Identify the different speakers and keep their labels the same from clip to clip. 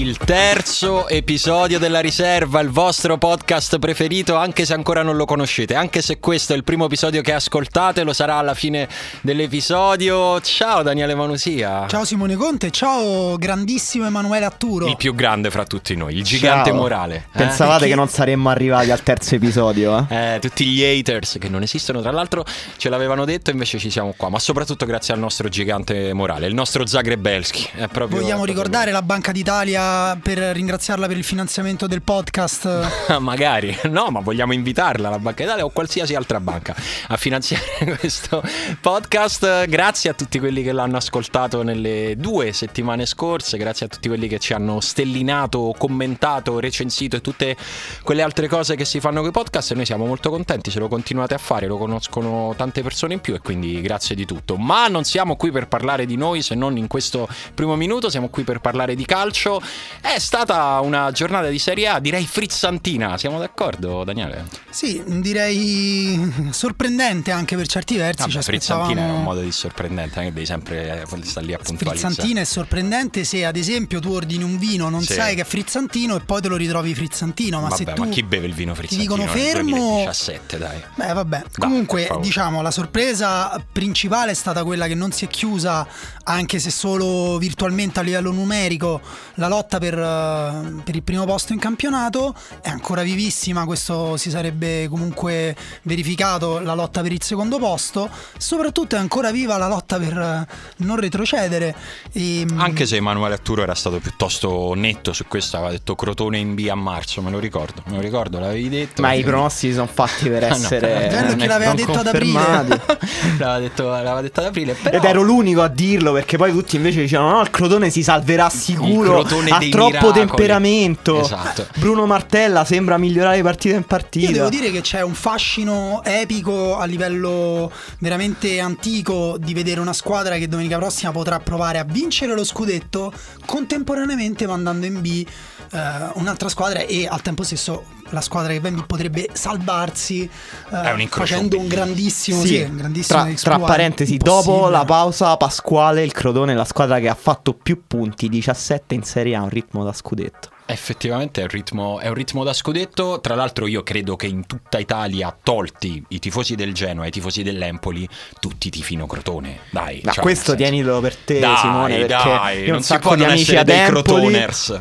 Speaker 1: il terzo episodio della riserva, il vostro podcast preferito, anche se ancora non lo conoscete, anche se questo è il primo episodio che ascoltate, lo sarà alla fine dell'episodio. Ciao Daniele Manusia.
Speaker 2: Ciao Simone Conte, ciao grandissimo Emanuele Atturo.
Speaker 1: Il più grande fra tutti noi, il gigante
Speaker 3: Ciao.
Speaker 1: morale. eh?
Speaker 3: Pensavate
Speaker 2: Perché-
Speaker 3: che non saremmo arrivati al terzo episodio, eh?
Speaker 1: Eh, tutti gli haters che non esistono, tra l'altro ce l'avevano detto, invece ci siamo qua, ma soprattutto grazie al nostro gigante morale, il nostro Zagrebelski. È proprio,
Speaker 2: Vogliamo
Speaker 1: proprio
Speaker 2: ricordare la Banca d'Italia per ringraziarla per il finanziamento del podcast?
Speaker 1: Magari, no, ma vogliamo invitarla alla Banca d'Italia o qualsiasi altra banca a finanziare questo podcast. Grazie a tutti quelli che l'hanno ascoltato nelle due settimane scorse, grazie a tutti quelli che ci hanno stellinato, commentato, recensito e tutte quelle altre cose che si fanno con i podcast. E noi siamo molto contenti se lo continuate a fare, lo conoscono tante persone in più e quindi grazie di tutto. Ma non siamo qui per parlare di noi se non in questo primo minuto, siamo qui per parlare di calcio. È stata una giornata di Serie A, direi frizzantina, siamo d'accordo Daniele?
Speaker 2: Sì, direi sorprendente anche per certi versi.
Speaker 1: Vabbè,
Speaker 2: ci
Speaker 1: frizzantina è un
Speaker 2: aspettavamo-
Speaker 1: modo di sorprendente, non è che devi sempre eh, stare lì a puntualizzare.
Speaker 2: Frizzantina è sorprendente se ad esempio tu ordini un vino, non
Speaker 1: Sì.
Speaker 2: sai che è frizzantino e poi te lo ritrovi frizzantino, ma
Speaker 1: Vabbè,
Speaker 2: se tu
Speaker 1: ma chi beve il vino frizzantino
Speaker 2: dicono
Speaker 1: nel
Speaker 2: fermo-
Speaker 1: 2017, dai.
Speaker 2: Beh, vabbè. Comunque, diciamo, la sorpresa principale è stata quella che non si è chiusa, anche se solo virtualmente a livello numerico, la lotta per, eh, per il primo posto in campionato. È ancora vivissima, questo si sarebbe comunque verificato, la lotta per il secondo posto. Soprattutto è ancora viva la lotta per eh, non retrocedere. E, mm,
Speaker 1: Anche se Emanuele Atturo era stato piuttosto netto su questo, aveva detto Crotone in B a marzo, me lo ricordo, me lo ricordo, l'avevi detto.
Speaker 3: Ma i pronostici sono fatti per
Speaker 1: no,
Speaker 3: essere
Speaker 2: Bello che
Speaker 3: non
Speaker 2: l'aveva detto ad aprile.
Speaker 3: confermati.
Speaker 1: l'aveva, detto, l'aveva detto ad aprile, però...
Speaker 3: Ed ero l'unico a dirlo perché poi tutti invece dicevano no, il Crotone si salverà sicuro,
Speaker 1: Il Crotone
Speaker 3: ha
Speaker 1: dei
Speaker 3: troppo
Speaker 1: miracoli."
Speaker 3: temperamento.
Speaker 1: Esatto.
Speaker 3: Bruno Martella sembra migliorare partita in partita.
Speaker 2: Io devo dire che c'è un fascino epico a livello veramente antico di vedere una squadra che domenica prossima potrà provare a vincere lo scudetto contemporaneamente mandando in B eh, un'altra squadra e al tempo stesso la squadra che va in B potrebbe salvarsi eh,
Speaker 1: un
Speaker 2: facendo un grandissimo,
Speaker 3: Sì,
Speaker 2: sì, un grandissimo
Speaker 3: tra, tra parentesi,
Speaker 2: impossibile.
Speaker 3: dopo la pausa pasquale, il Crotone è la squadra che ha fatto più punti, 17 in Serie A, un ritmo da scudetto.
Speaker 1: Effettivamente è un, ritmo, è un ritmo da scudetto. Tra l'altro, io credo che in tutta Italia, tolti i tifosi del Genoa e i tifosi dell'Empoli, tutti tifino Crotone. Dai,
Speaker 3: Ma
Speaker 1: cioè,
Speaker 3: questo tienilo per te,
Speaker 1: Dai,
Speaker 3: Simone, perché
Speaker 1: dai,
Speaker 3: io
Speaker 1: non
Speaker 3: un
Speaker 1: si
Speaker 3: sacco
Speaker 1: può
Speaker 3: di amici ad
Speaker 1: dei
Speaker 3: Empoli.
Speaker 1: Crotoners.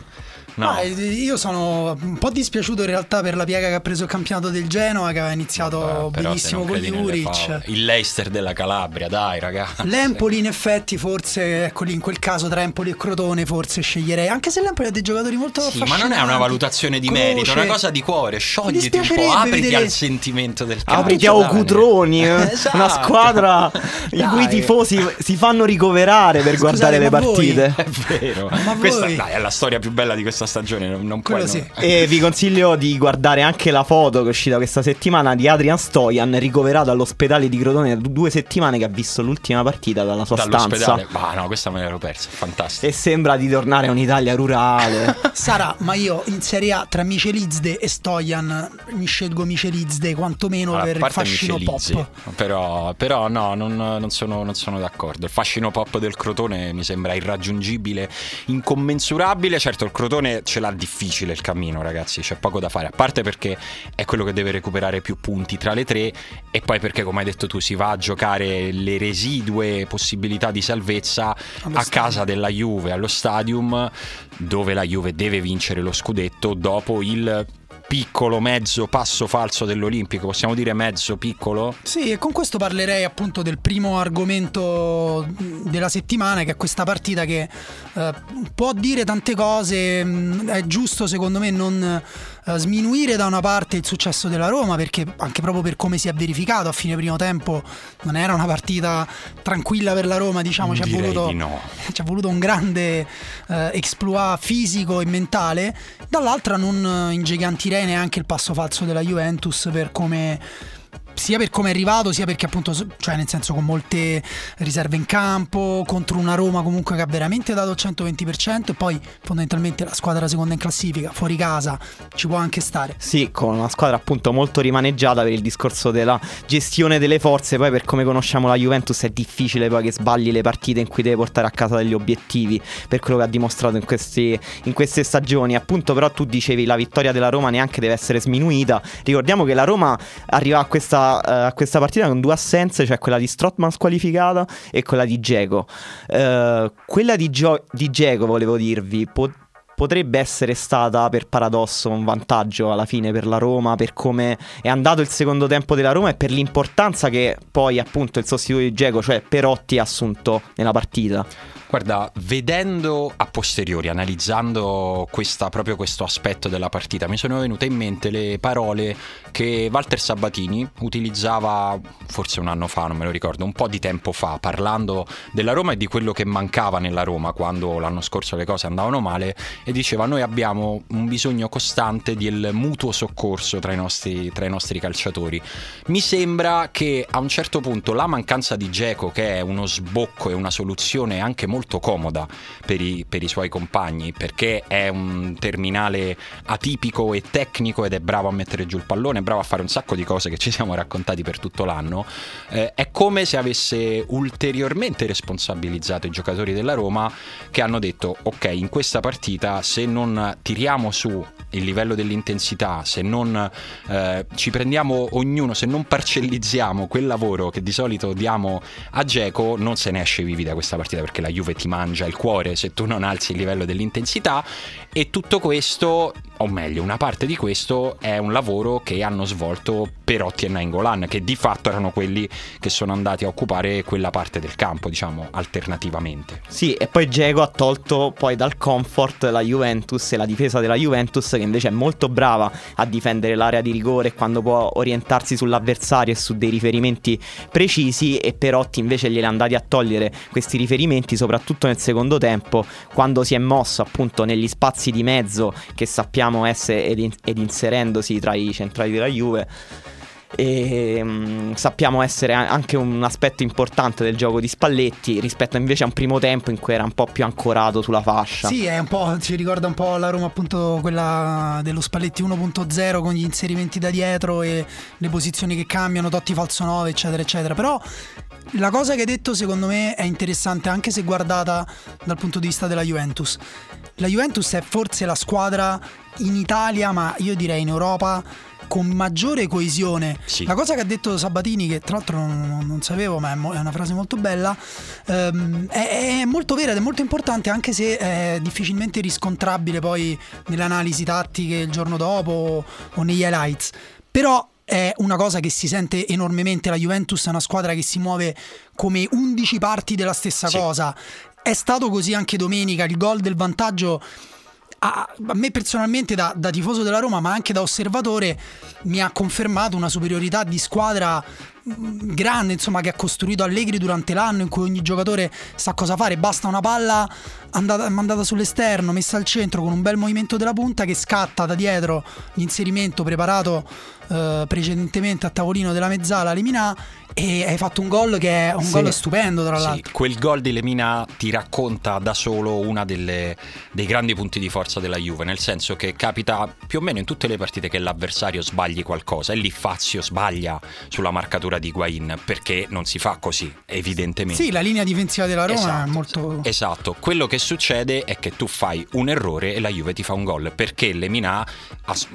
Speaker 1: No.
Speaker 2: Ma, eh, io sono un po' dispiaciuto in realtà per la piega che ha preso il campionato del Genoa che aveva iniziato
Speaker 1: se
Speaker 2: benissimo con Juric.
Speaker 1: Il Leicester della Calabria, dai ragazzi.
Speaker 2: L'Empoli in effetti forse, ecco lì in quel caso tra Empoli e Crotone forse sceglierei, anche se l'Empoli ha dei giocatori molto
Speaker 1: Sì, ma non è una valutazione di merito, è
Speaker 2: Croce.
Speaker 1: una cosa di cuore. Sciogliti un po', apriti
Speaker 2: vedere-
Speaker 1: al sentimento del calcio.
Speaker 3: Apriti a
Speaker 1: dai.
Speaker 3: Cutroni, eh.
Speaker 1: Esatto.
Speaker 3: una squadra i
Speaker 1: Dai.
Speaker 3: cui tifosi si fanno ricoverare per
Speaker 2: Scusate,
Speaker 3: guardare le
Speaker 2: ma voi-
Speaker 3: partite.
Speaker 1: È vero.
Speaker 2: Ma
Speaker 1: Questa
Speaker 2: voi-
Speaker 1: dai, è la storia più bella di questa stagione. Non, non puoi
Speaker 2: Quello
Speaker 1: non-
Speaker 2: sì.
Speaker 3: E vi consiglio di guardare anche la foto che è uscita questa settimana di Adrian Stojan ricoverato all'ospedale di Crotone da due settimane che ha visto l'ultima partita dalla sua
Speaker 1: Dall'ospedale.
Speaker 3: stanza.
Speaker 1: Ma no, questa me l'ero persa. Fantastico.
Speaker 3: E sembra di tornare a un'Italia rurale.
Speaker 2: Sarà, ma io in Serie A tra Michelizde e Stojan mi scelgo Michelizde quantomeno
Speaker 1: Allora,
Speaker 2: per il fascino
Speaker 1: Michelizzi,
Speaker 2: pop.
Speaker 1: Però, però no, non, non sono, non sono d'accordo. Il fascino pop del Crotone mi sembra irraggiungibile, incommensurabile. Certo, il Crotone ce l'ha difficile il cammino, ragazzi. C'è poco da fare. A parte perché è quello che deve recuperare più punti tra le tre, e poi perché, come hai detto tu, si va a giocare le residue possibilità di salvezza
Speaker 2: Allo
Speaker 1: a
Speaker 2: stadium.
Speaker 1: casa della Juve, allo stadium, dove la Juve deve vincere lo scudetto dopo il piccolo mezzo passo falso dell'Olimpico, possiamo dire mezzo piccolo?
Speaker 2: Sì, e con questo parlerei appunto del primo argomento della settimana, che è questa partita che eh, può dire tante cose. mh, È giusto, secondo me, non sminuire da una parte il successo della Roma, perché anche proprio per come si è verificato a fine primo tempo non era una partita tranquilla per la Roma, diciamo, ci ha voluto
Speaker 1: no.
Speaker 2: voluto un grande eh, exploit fisico e mentale, dall'altra non eh, ingigantirei neanche il passo falso della Juventus per come sia per come è arrivato, sia perché appunto, cioè nel senso con molte riserve in campo, contro una Roma comunque che ha veramente dato il 120% e poi fondamentalmente la squadra seconda in classifica, fuori casa, ci può anche stare.
Speaker 3: Sì, con una squadra appunto molto rimaneggiata per il discorso della gestione delle forze, poi per come conosciamo la Juventus è difficile poi che sbagli le partite in cui deve portare a casa degli obiettivi, per quello che ha dimostrato in, questi, in queste stagioni. Appunto però tu dicevi la vittoria della Roma neanche deve essere sminuita. Ricordiamo che la Roma arriva a questa, uh, a questa partita con due assenze, cioè quella di Strottman squalificata e quella di Geco. Uh, quella di, Gio- di Geco, volevo dirvi, po- potrebbe essere stata per paradosso un vantaggio alla fine per la Roma, per come è andato il secondo tempo della Roma e per l'importanza che poi appunto il sostituto di Geco, cioè Perotti, ha assunto nella partita.
Speaker 1: Guarda, vedendo a posteriori, analizzando questa, proprio questo aspetto della partita, mi sono venute in mente le parole che Walter Sabatini utilizzava forse un anno fa, non me lo ricordo, un po' di tempo fa, parlando della Roma e di quello che mancava nella Roma quando l'anno scorso le cose andavano male e diceva noi abbiamo un bisogno costante del mutuo soccorso tra i nostri, tra i nostri calciatori. Mi sembra che a un certo punto la mancanza di Geco, che è uno sbocco e una soluzione anche molto molto comoda per i, per i suoi compagni perché è un terminale atipico e tecnico ed è bravo a mettere giù il pallone, è bravo a fare un sacco di cose che ci siamo raccontati per tutto l'anno. Eh, è come se avesse ulteriormente responsabilizzato i giocatori della Roma che hanno detto ok in questa partita se non tiriamo su il livello dell'intensità, se non eh, ci prendiamo ognuno, se non parcellizziamo quel lavoro che di solito diamo a Geco, non se ne esce vivi da questa partita perché la Juve ti mangia il cuore se tu non alzi il livello dell'intensità e tutto questo, o meglio, una parte di questo è un lavoro che hanno svolto Perotti e Nainggolan, che di fatto erano quelli che sono andati a occupare quella parte del campo, diciamo, alternativamente.
Speaker 3: Sì, e poi Diego ha tolto poi dal comfort la Juventus e la difesa della Juventus che invece è molto brava a difendere l'area di rigore quando può orientarsi sull'avversario e su dei riferimenti precisi e Perotti invece glieli è andati a togliere questi riferimenti soprattutto nel secondo tempo quando si è mosso appunto negli spazi di mezzo che sappiamo essere ed, in- ed inserendosi tra i centrali della Juve e um, sappiamo essere anche un aspetto importante del gioco di Spalletti rispetto invece a un primo tempo in cui era un po' più ancorato sulla fascia.
Speaker 2: Sì, è un po', ci ricorda un po' la Roma appunto quella dello Spalletti 1.0 con gli inserimenti da dietro e le posizioni che cambiano, Totti falso 9 eccetera eccetera, però la cosa che hai detto secondo me è interessante anche se guardata dal punto di vista della Juventus. La Juventus è forse la squadra in Italia, ma io direi in Europa con maggiore coesione. Sì. La cosa che ha detto Sabatini, che tra l'altro non, non sapevo, ma è, mo- è, una frase molto bella, ehm, è, è, molto vera ed è molto importante, anche se è difficilmente riscontrabile poi nelle analisi tattiche il giorno dopo o negli highlights. Però è una cosa che si sente enormemente. La Juventus è una squadra che si muove come 11 parti della stessa sì. cosa. È stato così anche domenica. Il gol del vantaggio a, a me personalmente da, da, tifoso della Roma ma anche da osservatore mi ha confermato una superiorità di squadra mm, grande insomma che ha costruito Allegri durante l'anno in cui ogni giocatore sa cosa fare. Basta una palla andata, mandata sull'esterno messa al centro con un bel movimento della punta che scatta da dietro l'inserimento preparato eh, precedentemente a tavolino della mezzala Lemina e hai fatto un gol che è un sì. gol stupendo tra l'altro.
Speaker 1: Sì, quel gol di Lemina ti racconta da solo uno dei grandi punti di forza della Juve, nel senso che capita più o meno in tutte le partite che l'avversario sbagli qualcosa e lì Fazio sbaglia sulla marcatura di Guain perché non si fa così, evidentemente.
Speaker 2: Sì, la linea difensiva della Roma esatto, è molto...
Speaker 1: Esatto, quello che succede è che tu fai un errore e la Juve ti fa un gol perché Lemina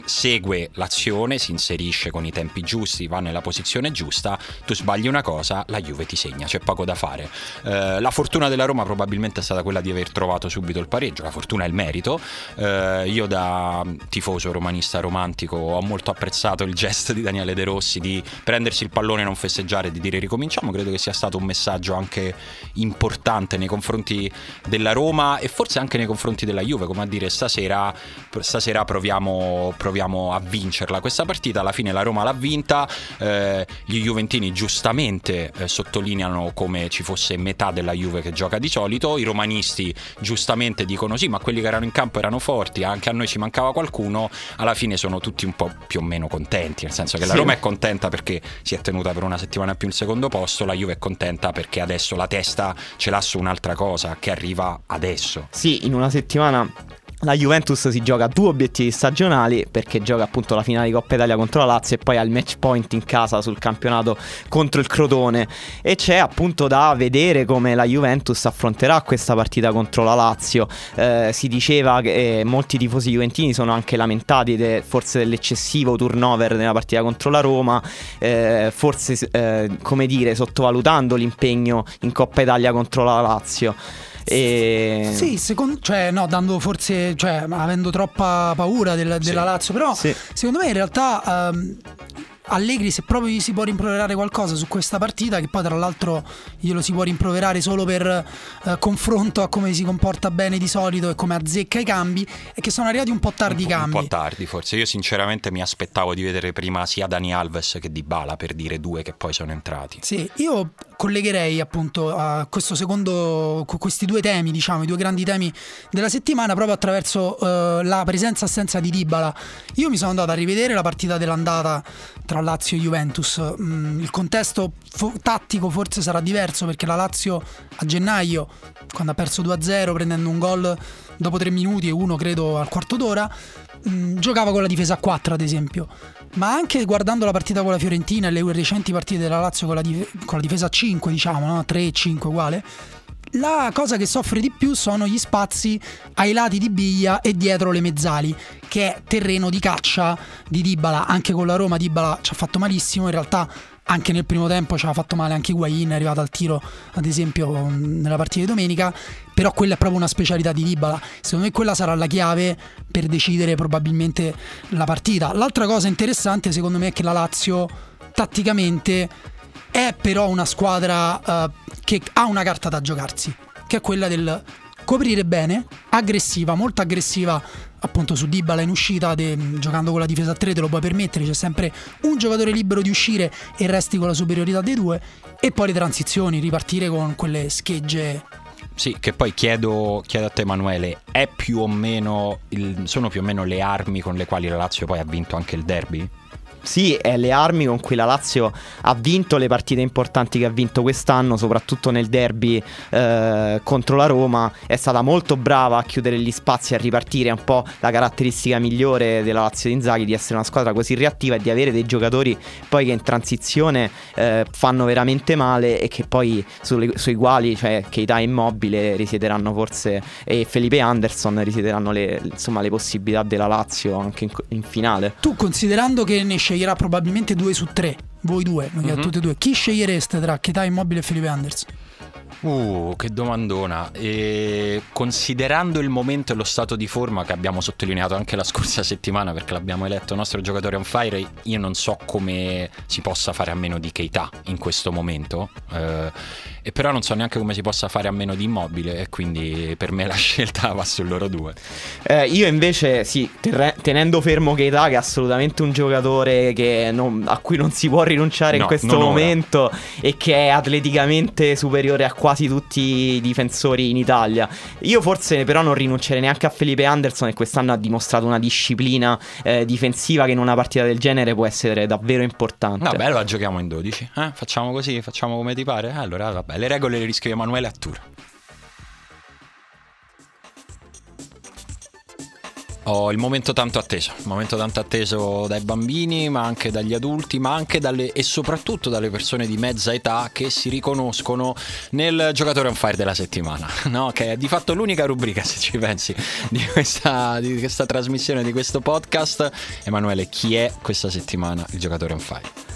Speaker 1: segue l'azione, si inserisce inserisce con i tempi giusti, va nella posizione giusta, tu sbagli una cosa, la Juve ti segna, c'è poco da fare. Eh, la fortuna della Roma probabilmente è stata quella di aver trovato subito il pareggio, la fortuna è il merito. Eh, io da tifoso romanista romantico ho molto apprezzato il gesto di Daniele De Rossi di prendersi il pallone, non festeggiare, di dire ricominciamo, credo che sia stato un messaggio anche importante nei confronti della Roma e forse anche nei confronti della Juve, come a dire stasera, stasera proviamo, proviamo a vincerla questa partita, alla fine la Roma l'ha vinta, eh, gli Juventini giustamente giustamente eh, sottolineano come ci fosse metà della Juve che gioca di solito, i romanisti giustamente dicono sì, ma quelli che erano in campo erano forti, anche a noi ci mancava qualcuno, alla fine sono tutti un po' più o meno contenti, nel senso che la Roma è contenta perché si è tenuta per una settimana più il secondo posto, la Juve è contenta perché adesso la testa ce l'ha su un'altra cosa che arriva adesso.
Speaker 3: Sì, in una settimana la Juventus si gioca due obiettivi stagionali perché gioca appunto la finale di Coppa Italia contro la Lazio e poi ha il match point in casa sul campionato contro il Crotone e c'è appunto da vedere come la Juventus affronterà questa partita contro la Lazio. Eh, si diceva che eh, molti tifosi juventini sono anche lamentati de, forse dell'eccessivo turnover nella partita contro la Roma, eh, forse eh, come dire sottovalutando l'impegno in Coppa Italia contro la Lazio. E...
Speaker 2: Sì, secondo, cioè, no, dando forse, cioè, avendo troppa paura del, della sì. Lazio, però sì. secondo me in realtà um, Allegri se proprio gli si può rimproverare qualcosa su questa partita che poi tra l'altro glielo si può rimproverare solo per eh, confronto a come si comporta bene di solito e come azzecca i cambi è che sono arrivati un po' tardi i cambi
Speaker 1: un po' tardi forse. Io sinceramente mi aspettavo di vedere prima sia Dani Alves che Di Bala per dire due che poi sono entrati.
Speaker 2: Sì io collegherei appunto a questo secondo questi due temi diciamo i due grandi temi della settimana proprio attraverso uh, la presenza assenza di Dybala. Io mi sono andato a rivedere la partita dell'andata tra Lazio e Juventus. Mm, il contesto fo- tattico forse sarà diverso perché la Lazio a gennaio, quando ha perso 2-0 prendendo un gol dopo tre minuti e uno credo al quarto d'ora, mm, giocava con la difesa a 4 ad esempio. Ma anche guardando la partita con la Fiorentina e le recenti partite della Lazio con la, dif- con la difesa a 5, diciamo, no? 3-5 uguale, la cosa che soffre di più sono gli spazi ai lati di Biglia e dietro le mezzali, che è terreno di caccia di Dybala. Anche con la Roma Dybala ci ha fatto malissimo, in realtà anche nel primo tempo ci ha fatto male anche Higuain, è arrivato al tiro ad esempio nella partita di domenica, però quella è proprio una specialità di Dybala. Secondo me quella sarà la chiave per decidere probabilmente la partita. L'altra cosa interessante secondo me è che la Lazio tatticamente è però una squadra uh, che ha una carta da giocarsi, che è quella del coprire bene, aggressiva, molto aggressiva appunto su Dybala in uscita de, giocando con la difesa a 3 te lo puoi permettere, c'è sempre un giocatore libero di uscire e resti con la superiorità dei due e poi le transizioni, ripartire con quelle schegge
Speaker 1: sì, che poi chiedo, chiedo, a te Emanuele, più il, sono più o meno le armi con le quali la Lazio poi ha vinto anche il derby?
Speaker 3: Sì, è le armi con cui la Lazio ha vinto le partite importanti che ha vinto quest'anno, soprattutto nel derby eh, contro la Roma. È stata molto brava a chiudere gli spazi, e a ripartire. È un po' la caratteristica migliore della Lazio di Inzaghi di essere una squadra così reattiva e di avere dei giocatori poi che in transizione eh, fanno veramente male e che poi sulle, sui quali, cioè Keita Immobile, risiederanno forse e Felipe Anderson risiederanno le, insomma, le possibilità della Lazio anche in, in finale.
Speaker 2: Tu considerando che ne sceglierà probabilmente due su tre. Voi due, mm-hmm. tutti e due. Chi scegliereste tra Cheta Immobile e Felipe Anders?
Speaker 1: Uh, che domandona. E considerando il momento e lo stato di forma che abbiamo sottolineato anche la scorsa settimana perché l'abbiamo eletto nostro giocatore on fire, io non so come si possa fare a meno di Keita in questo momento. Eh, e però non so neanche come si possa fare a meno di immobile e quindi per me la scelta va su loro due.
Speaker 3: Eh, io invece sì, ter- tenendo fermo Keita che è assolutamente un giocatore non, a cui non si può rinunciare no, in questo momento ora. e che è atleticamente superiore a quasi tutti i difensori in Italia. Io forse però non rinuncerei neanche a Felipe Anderson che quest'anno ha dimostrato una disciplina eh, difensiva che in una partita del genere può essere davvero importante.
Speaker 1: Vabbè, allora giochiamo in 12. Eh? Facciamo così, facciamo come ti pare. Allora vabbè. Le regole le riscrive Emanuele Oh, il momento tanto atteso, il momento tanto atteso dai bambini, ma anche dagli adulti, ma anche dalle, e soprattutto dalle persone di mezza età che si riconoscono nel giocatore on fire della settimana, no? che è di fatto l'unica rubrica, se ci pensi, di questa, di questa trasmissione, di questo podcast. Emanuele, chi è questa settimana il giocatore on fire?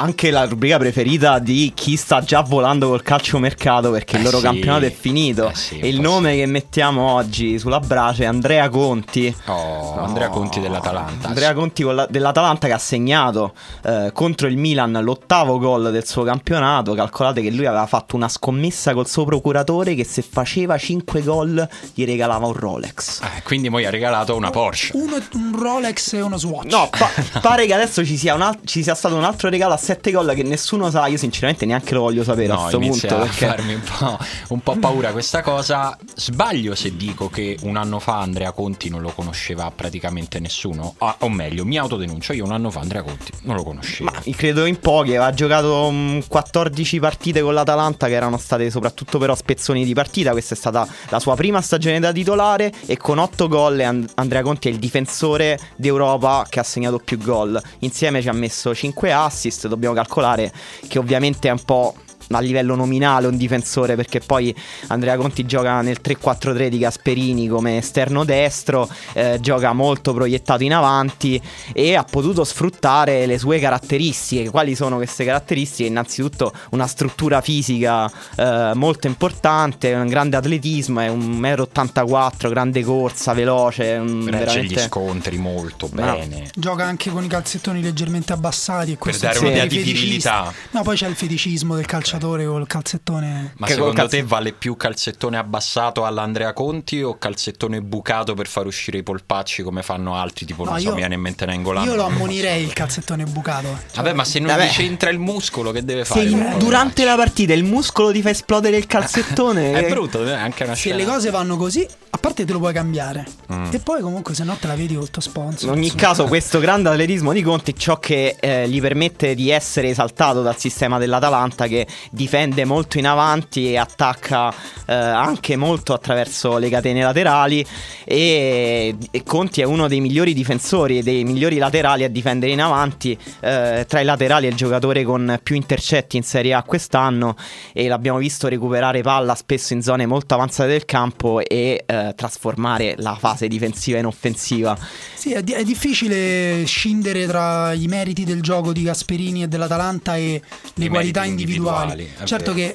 Speaker 3: Anche la rubrica preferita di chi sta già volando col calciomercato perché eh il loro sì. campionato è finito. Eh sì, e il nome sì. che mettiamo oggi sulla brace è Andrea Conti.
Speaker 1: Oh, no. Andrea Conti dell'Atalanta.
Speaker 3: Andrea Conti la, dell'Atalanta che ha segnato eh, contro il Milan l'ottavo gol del suo campionato. Calcolate che lui aveva fatto una scommessa col suo procuratore che se faceva 5 gol gli regalava un Rolex.
Speaker 1: Eh, quindi poi ha regalato una Porsche.
Speaker 2: Uno, un Rolex e uno Swatch.
Speaker 3: No, pa- pare che adesso ci sia, al- ci sia stato un altro regalo a 17 gol che nessuno sa, io sinceramente neanche lo voglio sapere a
Speaker 1: No,
Speaker 3: questo
Speaker 1: inizia
Speaker 3: punto.
Speaker 1: a
Speaker 3: Perché...
Speaker 1: farmi un po', un po' paura questa cosa. Sbaglio se dico che un anno fa Andrea Conti non lo conosceva praticamente nessuno. Ah, o meglio, mi autodenuncio. Io un anno fa Andrea Conti non lo conoscevo.
Speaker 3: Ma credo in pochi, aveva giocato mm, 14 partite con l'Atalanta che erano state soprattutto però spezzoni di partita, questa è stata la sua prima stagione da titolare e con 8 gol And- Andrea Conti è il difensore d'Europa che ha segnato più gol, insieme ci ha messo 5 assist, dobbiamo calcolare che ovviamente è un po' a livello nominale un difensore perché poi Andrea Conti gioca nel 3-4-3 di Gasperini come esterno destro, eh, gioca molto proiettato in avanti e ha potuto sfruttare le sue caratteristiche. Quali sono queste caratteristiche? Innanzitutto una struttura fisica eh, molto importante, un grande atletismo, è un 1,84 m, grande corsa, veloce, un-
Speaker 1: Regge
Speaker 3: veramente...
Speaker 1: gli scontri molto
Speaker 3: Ma-
Speaker 1: bene.
Speaker 2: Gioca anche con i calzettoni leggermente abbassati. E questo
Speaker 1: dare
Speaker 2: è
Speaker 3: un'idea
Speaker 1: di virilità.
Speaker 2: No, poi c'è il feticismo del calciatore col calzettone.
Speaker 1: Ma
Speaker 3: Che
Speaker 1: secondo
Speaker 3: calze-
Speaker 1: te vale più calzettone abbassato all'Andrea Conti o calzettone bucato per far uscire i polpacci come fanno altri? Tipo,
Speaker 2: No,
Speaker 1: non so, mi viene in mente Nengolan.
Speaker 2: Io lo ammonirei il calzettone bucato. eh.
Speaker 1: Vabbè, ma se non
Speaker 3: Vabbè.
Speaker 1: gli c'entra il muscolo, che deve
Speaker 3: Se
Speaker 1: fare?
Speaker 3: in-
Speaker 1: con il
Speaker 3: durante la partita il muscolo ti fa esplodere il calzettone,
Speaker 1: È
Speaker 3: eh,
Speaker 1: brutto, è anche una
Speaker 2: Se
Speaker 1: scena.
Speaker 2: le cose vanno così, a parte te lo puoi cambiare.
Speaker 1: Mm.
Speaker 2: E poi comunque se no te la vedi col tuo
Speaker 3: In
Speaker 2: sponsor.
Speaker 3: ogni caso, questo grande atletismo di Conti è ciò che eh, gli permette di essere esaltato dal sistema dell'Atalanta che difende molto in avanti e attacca eh, anche molto attraverso le catene laterali e, e Conti è uno dei migliori difensori e dei migliori laterali a difendere in avanti. Eh, tra i laterali è il giocatore con più intercetti in Serie A quest'anno e l'abbiamo visto recuperare palla spesso in zone molto avanzate del campo e eh, trasformare la fase difensiva in offensiva.
Speaker 2: Sì, è, di- è difficile scindere tra i meriti del gioco di Gasperini e dell'Atalanta e le
Speaker 1: I
Speaker 2: qualità individuali.
Speaker 1: individuali, è
Speaker 2: certo che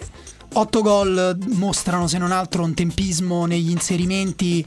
Speaker 2: 8 gol mostrano se non altro un tempismo negli inserimenti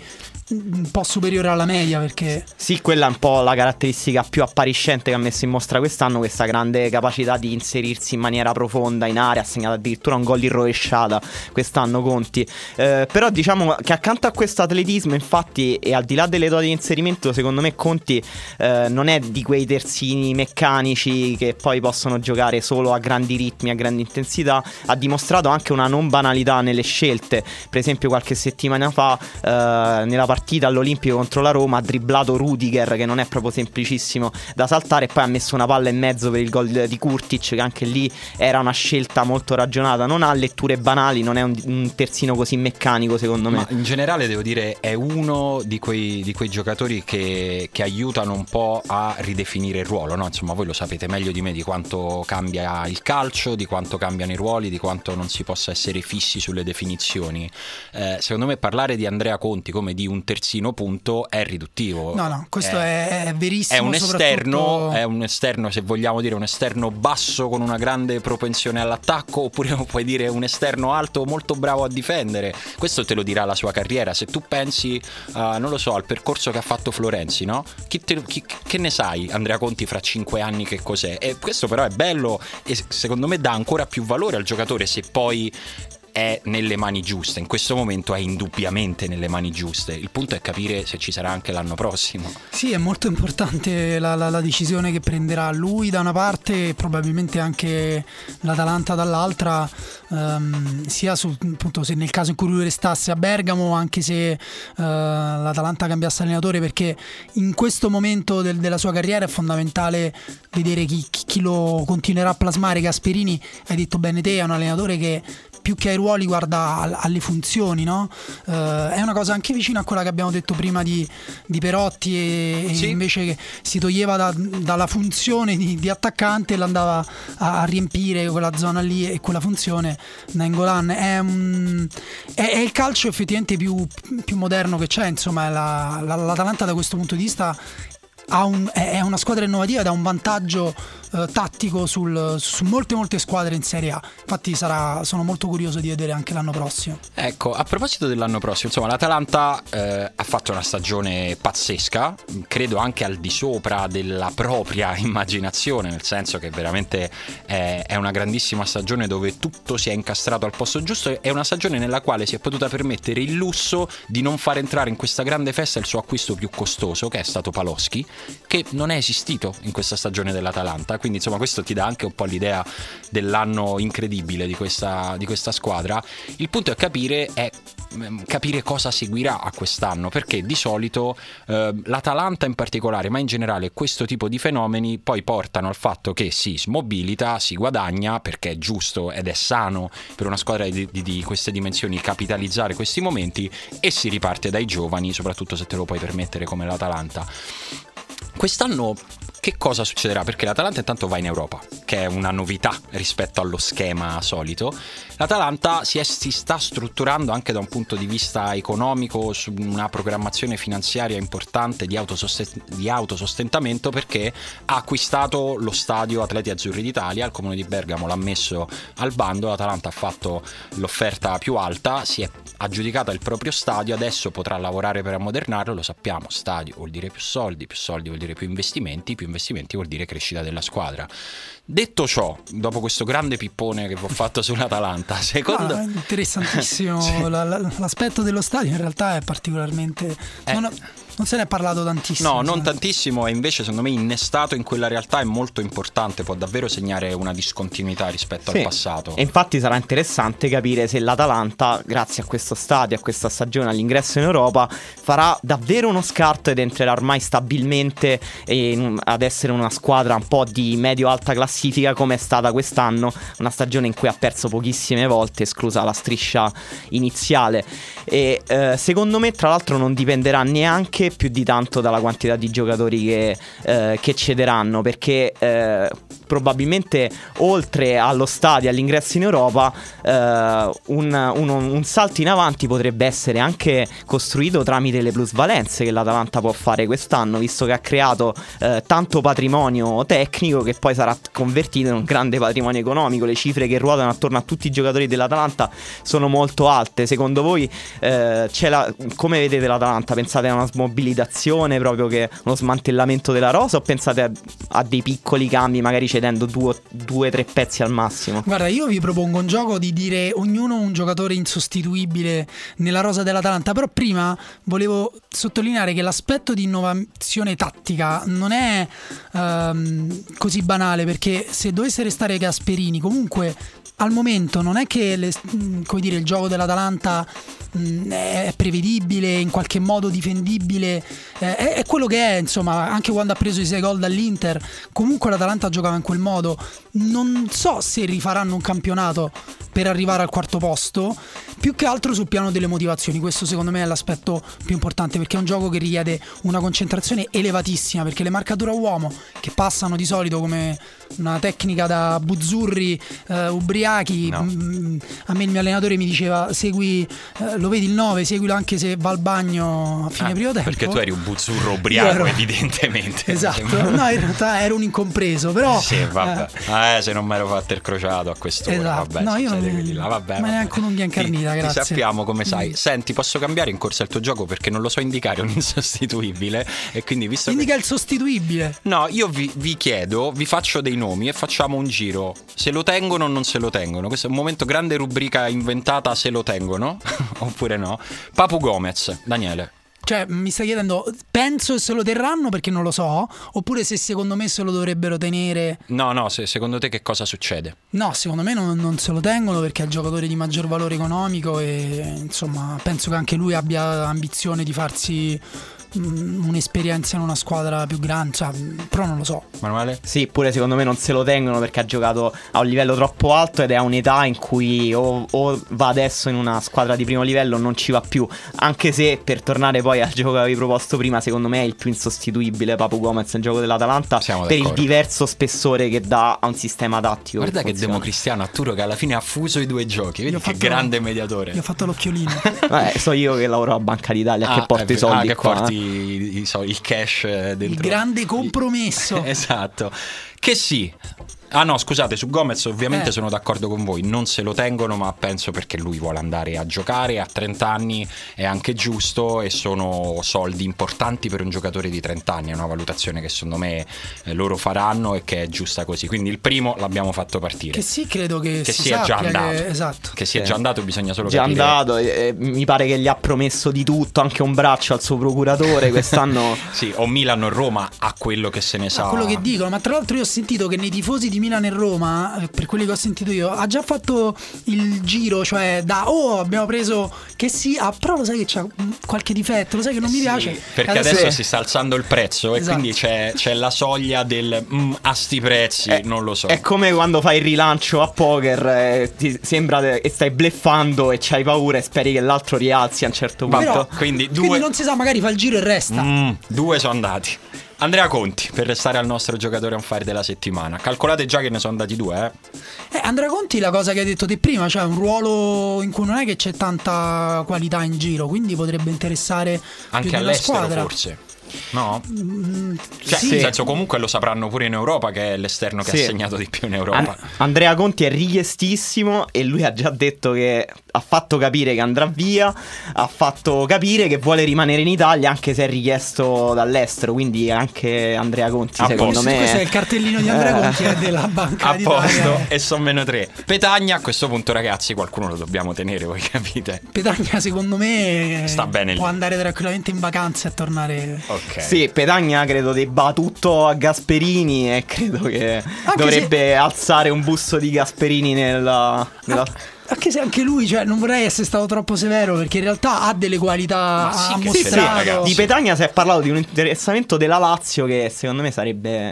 Speaker 2: un po' superiore alla media perché
Speaker 3: Sì, quella è un po' la caratteristica più appariscente che ha messo in mostra quest'anno, questa grande capacità di inserirsi in maniera profonda in area, ha segnato addirittura un gol in rovesciata quest'anno Conti. Eh, però diciamo che accanto a questo atletismo, infatti, e al di là delle doti di inserimento, secondo me Conti eh, non è di quei terzini meccanici che poi possono giocare solo a grandi ritmi, a grandi intensità, ha dimostrato anche una non banalità nelle scelte. Per esempio qualche settimana fa eh, nella partita all'Olimpico contro la Roma ha dribblato Rudiger che non è proprio semplicissimo da saltare e poi ha messo una palla e mezzo per il gol di Kurtic che anche lì era una scelta molto ragionata, non ha letture banali, non è un, un terzino così meccanico secondo me.
Speaker 1: Ma in generale devo dire è uno di quei, di quei giocatori che, che aiutano un po' a ridefinire il ruolo, no? Insomma, voi lo sapete meglio di me di quanto cambia il calcio, di quanto cambiano i ruoli, di quanto non si possa essere fissi sulle definizioni. Eh, secondo me parlare di Andrea Conti come di un terzino punto è riduttivo.
Speaker 2: no no questo è, è verissimo
Speaker 1: È un esterno,
Speaker 2: soprattutto-
Speaker 1: è un esterno, se vogliamo dire un esterno basso con una grande propensione all'attacco, oppure puoi dire un esterno alto molto bravo a difendere. Questo te lo dirà la sua carriera. Se tu pensi, uh, non lo so, al percorso che ha fatto Florenzi, no? Chi te- chi- che ne sai, Andrea Conti, fra cinque anni che cos'è? E questo però è bello e secondo me dà ancora più valore al giocatore se poi è nelle mani giuste. In questo momento è indubbiamente nelle mani giuste. Il punto è capire se ci sarà anche l'anno prossimo.
Speaker 2: Sì, è molto importante la, la- la decisione che prenderà lui da una parte e probabilmente anche l'Atalanta dall'altra, ehm, sia su, appunto, se nel caso in cui lui restasse a Bergamo, anche se eh, l'Atalanta cambiasse allenatore, perché in questo momento del- della sua carriera è fondamentale vedere chi, chi- chi lo continuerà a plasmare. Gasperini, hai detto bene te, è un allenatore che più che ai ruoli guarda al- alle funzioni, no? Eh, è una cosa anche vicina a quella che abbiamo detto prima di, di Perotti e, e
Speaker 1: Sì.
Speaker 2: invece che si toglieva da- dalla funzione di, di attaccante e l'andava a, a riempire quella zona lì e quella funzione Nangolan è, un- è- è il calcio effettivamente più, più moderno che c'è insomma la- la- l'Atalanta da questo punto di vista un- è una squadra innovativa ed ha un vantaggio eh, tattico sul- su molte molte squadre in Serie A. Infatti sarà- sono molto curioso di vedere anche l'anno prossimo.
Speaker 1: Ecco, a proposito dell'anno prossimo, insomma, l'Atalanta eh, ha fatto una stagione pazzesca, credo anche al di sopra della propria immaginazione, nel senso che veramente è, è una grandissima stagione dove tutto si è incastrato al posto giusto, è una stagione nella quale si è potuta permettere il lusso di non far entrare in questa grande festa il suo acquisto più costoso, che è stato Paloschi, che non è esistito in questa stagione dell'Atalanta, quindi insomma questo ti dà anche un po' l'idea dell'anno incredibile di questa, di questa squadra. Il punto è capire, è mm, capire cosa seguirà a quest'anno, perché di solito eh, l'Atalanta in particolare, ma in generale questo tipo di fenomeni poi portano al fatto che si smobilita, si guadagna, perché è giusto ed è sano per una squadra di, di, di queste dimensioni capitalizzare questi momenti e si riparte dai giovani, soprattutto se te lo puoi permettere come l'Atalanta. Quest'anno che cosa succederà? Perché l'Atalanta intanto va in Europa, che è una novità rispetto allo schema solito. L'Atalanta si, è, si, sta strutturando anche da un punto di vista economico su una programmazione finanziaria importante di, autosost- di autosostentamento perché ha acquistato lo stadio Atleti Azzurri d'Italia, il comune di Bergamo l'ha messo al bando, l'Atalanta ha fatto l'offerta più alta, si è aggiudicata il proprio stadio, adesso potrà lavorare per ammodernarlo, lo sappiamo, stadio vuol dire più soldi, più soldi vuol dire più investimenti, più investimenti vuol dire crescita della squadra. Detto ciò, dopo questo grande pippone che vi ho fatto sull'Atalanta, secondo...
Speaker 2: No, interessantissimo, sì. l'aspetto dello stadio in realtà è particolarmente... Eh. Non non se ne è parlato tantissimo.
Speaker 1: No, non tantissimo e invece secondo me innestato in quella realtà è molto importante, può davvero segnare una discontinuità rispetto
Speaker 3: sì.
Speaker 1: al passato.
Speaker 3: E infatti sarà interessante capire se l'Atalanta, grazie a questo stadio, a questa stagione, all'ingresso in Europa, farà davvero uno scarto ed entrerà ormai stabilmente in, ad essere una squadra un po' di medio-alta classifica come è stata quest'anno, una stagione in cui ha perso pochissime volte, esclusa la striscia iniziale. E eh, secondo me, tra l'altro, non dipenderà neanche più di tanto dalla quantità di giocatori che, eh, che cederanno, perché eh, probabilmente oltre allo stadio, all'ingresso in Europa, eh, un, un, un, salto in avanti potrebbe essere anche costruito tramite le plusvalenze che l'Atalanta può fare quest'anno, visto che ha creato eh, tanto patrimonio tecnico che poi sarà convertito in un grande patrimonio economico. Le cifre che ruotano attorno a tutti i giocatori dell'Atalanta sono molto alte. Secondo voi, eh, la, come vedete l'Atalanta? Pensate a una smobilitazione, proprio che uno smantellamento della rosa, o pensate a, a dei piccoli cambi, magari cedendo due o tre pezzi al massimo.
Speaker 2: Guarda, io vi propongo un gioco di dire ognuno un giocatore insostituibile nella rosa dell'Atalanta, però prima volevo sottolineare che l'aspetto di innovazione tattica non è um, così banale, perché se dovesse restare Gasperini, comunque al momento non è che le, dire, il gioco dell'Atalanta mh, è prevedibile, in qualche modo difendibile, eh, è, è, quello che è, insomma, anche quando ha preso i 6 gol dall'Inter, comunque l'Atalanta giocava in quel modo. Non so se rifaranno un campionato per arrivare al quarto posto, più che altro sul piano delle motivazioni. Questo secondo me è l'aspetto più importante perché è un gioco che richiede una concentrazione elevatissima perché le marcature a uomo che passano di solito come una tecnica da buzzurri uh, ubriachi, no. Mm, a me il mio allenatore mi diceva segui, uh, lo vedi il 9, seguilo anche se va al bagno a fine ah, primo tempo.
Speaker 1: Perché tu eri un buzzurro ubriaco ero... evidentemente.
Speaker 2: Esatto, no in realtà ero un incompreso, però...
Speaker 1: Sì, vabbè. Eh, eh se non mi ero fatto il crociato a quest'ora, esatto. vabbè. No, io non quelli là, vabbè.
Speaker 2: Ma neanche un'unghia incarnita,
Speaker 1: ti,
Speaker 2: grazie.
Speaker 1: Ti sappiamo come sai. Mm. Senti, posso cambiare in corsa il tuo gioco perché non lo so indicare un insostituibile e quindi visto
Speaker 2: Indica
Speaker 1: che...
Speaker 2: il sostituibile.
Speaker 1: No, io vi, vi, chiedo, vi faccio dei nomi e facciamo un giro. Se lo tengono o non se lo tengono. Questo è un momento grande rubrica inventata se lo tengono oppure no. Papu Gomez, Daniele.
Speaker 2: Cioè, mi stai chiedendo, penso se lo terranno perché non lo so, oppure se secondo me se lo dovrebbero tenere.
Speaker 1: No, no, se, secondo te che cosa succede?
Speaker 2: No, secondo me non, non, se lo tengono perché è il giocatore di maggior valore economico e insomma penso che anche lui abbia ambizione di farsi un'esperienza in una squadra più grande, cioè, però non lo so.
Speaker 1: Manuele?
Speaker 3: Sì, pure secondo me non se lo tengono perché ha giocato a un livello troppo alto ed è a un'età in cui o, o va adesso in una squadra di primo livello o non ci va più. Anche se per tornare poi al gioco che avevi proposto prima, secondo me è il più insostituibile Papu Gomez nel gioco dell'Atalanta Siamo per d'accordo. il diverso spessore che dà a un sistema tattico.
Speaker 1: Guarda che, che democristiano Arturo che alla fine ha fuso i due giochi. Vedi che grande mediatore.
Speaker 2: Gli ho fatto l'occhiolino.
Speaker 3: Vabbè, so io che lavoro a Banca d'Italia ah, che porto i soldi
Speaker 1: ah,
Speaker 3: qua.
Speaker 1: Che porti i, i, il cash dentro.
Speaker 2: Il grande compromesso.
Speaker 1: esatto. Che sì, Ah no, scusate, su Gomez ovviamente
Speaker 2: Eh.
Speaker 1: sono d'accordo con voi, non se lo tengono, ma penso perché lui vuole andare a giocare a 30 anni, è anche giusto e sono soldi importanti per un giocatore di 30 anni, è una valutazione che secondo me eh, loro faranno e che è giusta così. Quindi il primo l'abbiamo fatto partire.
Speaker 2: Che sì, credo che,
Speaker 1: Che
Speaker 2: si
Speaker 1: sia già andato.
Speaker 2: Che, esatto.
Speaker 1: Che sia
Speaker 3: Sì.
Speaker 1: già andato, bisogna solo
Speaker 3: Già
Speaker 1: capire.
Speaker 3: andato, e- e mi pare che gli ha promesso di tutto, anche un braccio al suo procuratore quest'anno.
Speaker 1: Sì, o Milano o Roma a quello che se ne sa.
Speaker 2: a quello che dicono, ma tra l'altro io ho sentito che nei tifosi di Milano e Roma, eh, per quelli che ho sentito io, ha già fatto il giro, cioè da oh abbiamo preso che sì, ah, però lo sai che c'ha qualche difetto, lo sai che non mi
Speaker 1: Sì,
Speaker 2: piace.
Speaker 1: perché
Speaker 2: Adesso-
Speaker 1: adesso si sta alzando il prezzo e
Speaker 2: Esatto.
Speaker 1: quindi c'è, c'è la soglia del "Mm, a sti prezzi,
Speaker 3: Eh,
Speaker 1: non lo so.
Speaker 3: È come quando fai il rilancio a poker, eh, ti sembra che stai bleffando e c'hai paura e speri che l'altro rialzi a un certo punto.
Speaker 2: Però,
Speaker 1: Quindi
Speaker 2: quindi,
Speaker 1: due-
Speaker 2: non si sa, magari fa il giro e resta.
Speaker 1: Mm, due sono andati. Andrea Conti per restare al nostro giocatore on fire della settimana. Calcolate già che ne sono andati due, eh?
Speaker 2: Eh, Andrea Conti, la cosa che hai detto te prima, cioè un ruolo in cui non è che c'è tanta qualità in giro, quindi potrebbe interessare
Speaker 1: Anche
Speaker 2: di
Speaker 1: all'estero
Speaker 2: squadra.
Speaker 1: forse. No?
Speaker 2: Mm,
Speaker 1: Cioè,
Speaker 2: sì.
Speaker 1: nel senso, comunque lo sapranno pure in Europa che è l'esterno che
Speaker 3: Sì.
Speaker 1: ha segnato di più in
Speaker 3: An-
Speaker 1: Europa.
Speaker 3: Andrea Conti è richiestissimo e lui ha già detto che ha fatto capire che andrà via, ha fatto capire che vuole rimanere in Italia anche se è richiesto dall'estero, quindi anche Andrea Conti
Speaker 1: A
Speaker 3: secondo
Speaker 1: posto.
Speaker 3: me...
Speaker 2: Questo è il cartellino di Andrea
Speaker 3: Eh.
Speaker 2: Conti è della Banca
Speaker 1: A posto, e sono meno tre. Petagna, a questo punto, ragazzi, qualcuno lo dobbiamo tenere, voi capite?
Speaker 2: Petagna secondo me
Speaker 1: Sta bene lì.
Speaker 2: può andare tranquillamente in vacanza e tornare
Speaker 1: Ok.
Speaker 3: Sì, Petagna credo debba tutto a Gasperini e credo che dovrebbe alzare un busto di Gasperini nella... nella-
Speaker 2: anche se anche lui cioè non vorrei essere stato troppo severo perché in realtà ha delle qualità
Speaker 1: Ma sì
Speaker 2: ha
Speaker 3: Sì, sì,
Speaker 2: mostrato
Speaker 1: ragazzi.
Speaker 3: Di Petagna si è parlato di un interessamento della Lazio che secondo me sarebbe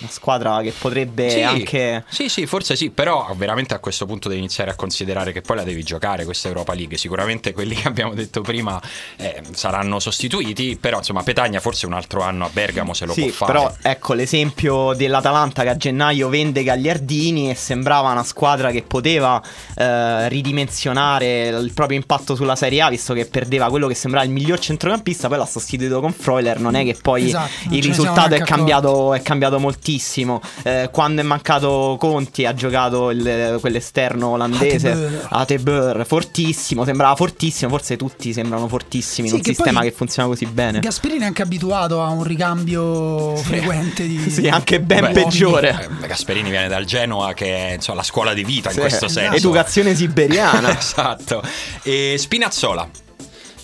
Speaker 3: una squadra che potrebbe
Speaker 1: Sì,
Speaker 3: anche...
Speaker 1: sì, sì, forse sì, però veramente a questo punto devi iniziare a considerare che poi la devi giocare questa Europa League. Sicuramente quelli che abbiamo detto prima eh, saranno sostituiti, però insomma Petagna forse un altro anno a Bergamo se lo
Speaker 3: Sì,
Speaker 1: può fare.
Speaker 3: però ecco l'esempio dell'Atalanta che a gennaio vende Gagliardini e sembrava una squadra che poteva eh, ridimensionare il proprio impatto sulla Serie A visto che perdeva quello che sembrava il miglior centrocampista, poi l'ha sostituito con Freuler, non è che poi
Speaker 2: Esatto,
Speaker 3: il risultato è cambiato, è cambiato moltissimo. Eh, quando è mancato Conti ha giocato il- quell'esterno olandese
Speaker 2: Atebeur.
Speaker 3: Fortissimo, sembrava fortissimo, forse tutti sembrano fortissimi
Speaker 2: Sì,
Speaker 3: in un
Speaker 2: che
Speaker 3: sistema che funziona così bene.
Speaker 2: Gasperini è anche abituato a un ricambio frequente di
Speaker 3: Sì, anche ben
Speaker 1: Beh,
Speaker 3: peggiore.
Speaker 1: eh, Gasperini viene dal Genoa che è insomma, la scuola di vita in
Speaker 3: Sì.
Speaker 1: questo senso.
Speaker 3: Educazione siberiana.
Speaker 1: esatto. E Spinazzola.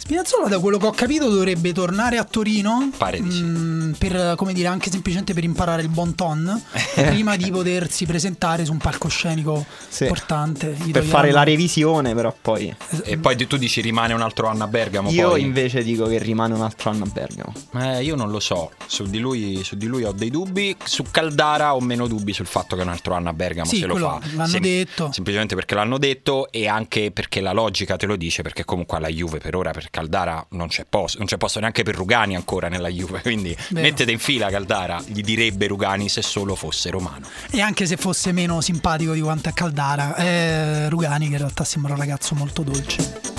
Speaker 2: Spinazzola da quello che ho capito dovrebbe tornare a Torino
Speaker 1: Pare di sì.
Speaker 2: mm, per come dire anche semplicemente per imparare il bon ton prima di potersi presentare su un palcoscenico
Speaker 3: Sì.
Speaker 2: importante Gli
Speaker 3: per fare la revisione, però poi.
Speaker 1: E poi tu dici rimane un altro anno a Bergamo.
Speaker 3: Io
Speaker 1: poi.
Speaker 3: invece dico che rimane un altro anno a Bergamo.
Speaker 1: Eh, io non lo so, su di, lui, su di lui ho dei dubbi, su Caldara ho meno dubbi sul fatto che un altro anno a Bergamo
Speaker 2: Sì,
Speaker 1: se lo
Speaker 2: quello
Speaker 1: fa.
Speaker 2: l'hanno detto.
Speaker 1: Semplicemente perché l'hanno detto e anche perché la logica te lo dice, perché comunque alla Juve per ora per Caldara non c'è posto, non c'è posto neanche per Rugani ancora nella Juve, quindi
Speaker 2: Vero.
Speaker 1: mettete in fila Caldara, gli direbbe Rugani se solo fosse romano.
Speaker 2: e anche se fosse meno simpatico di quanto è Caldara è Rugani che in realtà sembra un ragazzo molto dolce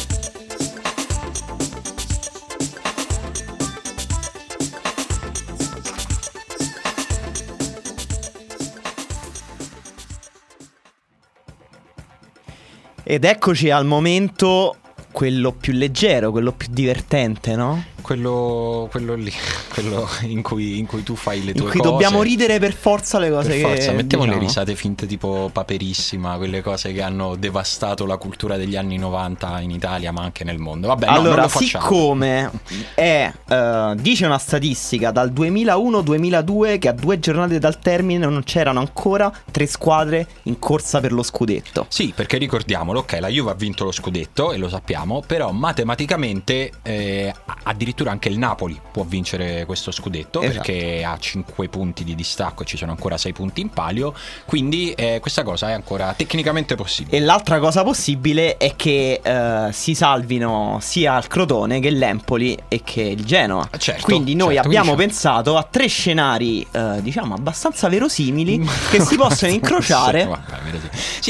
Speaker 3: Ed eccoci al momento quello più leggero, quello più divertente, no?
Speaker 1: Quello, quello lì, quello in cui, in cui tu fai le
Speaker 3: In
Speaker 1: tue
Speaker 3: cui
Speaker 1: cose.
Speaker 3: dobbiamo ridere per forza le cose
Speaker 1: Per
Speaker 3: che
Speaker 1: forza, mettiamo le
Speaker 3: diciamo.
Speaker 1: risate finte tipo paperissima, quelle cose che hanno devastato la cultura degli anni 90 in Italia, ma anche nel mondo. Vabbè, no, non
Speaker 3: allora,
Speaker 1: lo facciamo.
Speaker 3: siccome è, eh, dice una statistica dal 2001-2002 che a due giornate dal termine non c'erano ancora tre squadre in corsa per lo scudetto.
Speaker 1: Sì, perché ricordiamolo, ok, la Juve ha vinto lo scudetto e lo sappiamo, però matematicamente eh, addirittura anche il Napoli può vincere questo scudetto
Speaker 3: Esatto.
Speaker 1: perché ha 5 punti di distacco e ci sono ancora 6 punti in palio, quindi eh, questa cosa è ancora tecnicamente possibile.
Speaker 3: E l'altra cosa possibile è che eh, si salvino sia il Crotone che l'Empoli e che il Genoa.
Speaker 1: Certo,
Speaker 3: quindi noi
Speaker 1: certo,
Speaker 3: abbiamo
Speaker 1: quindi
Speaker 3: pensato a tre scenari, eh, diciamo, abbastanza verosimili che si possono incrociare.
Speaker 1: Sì,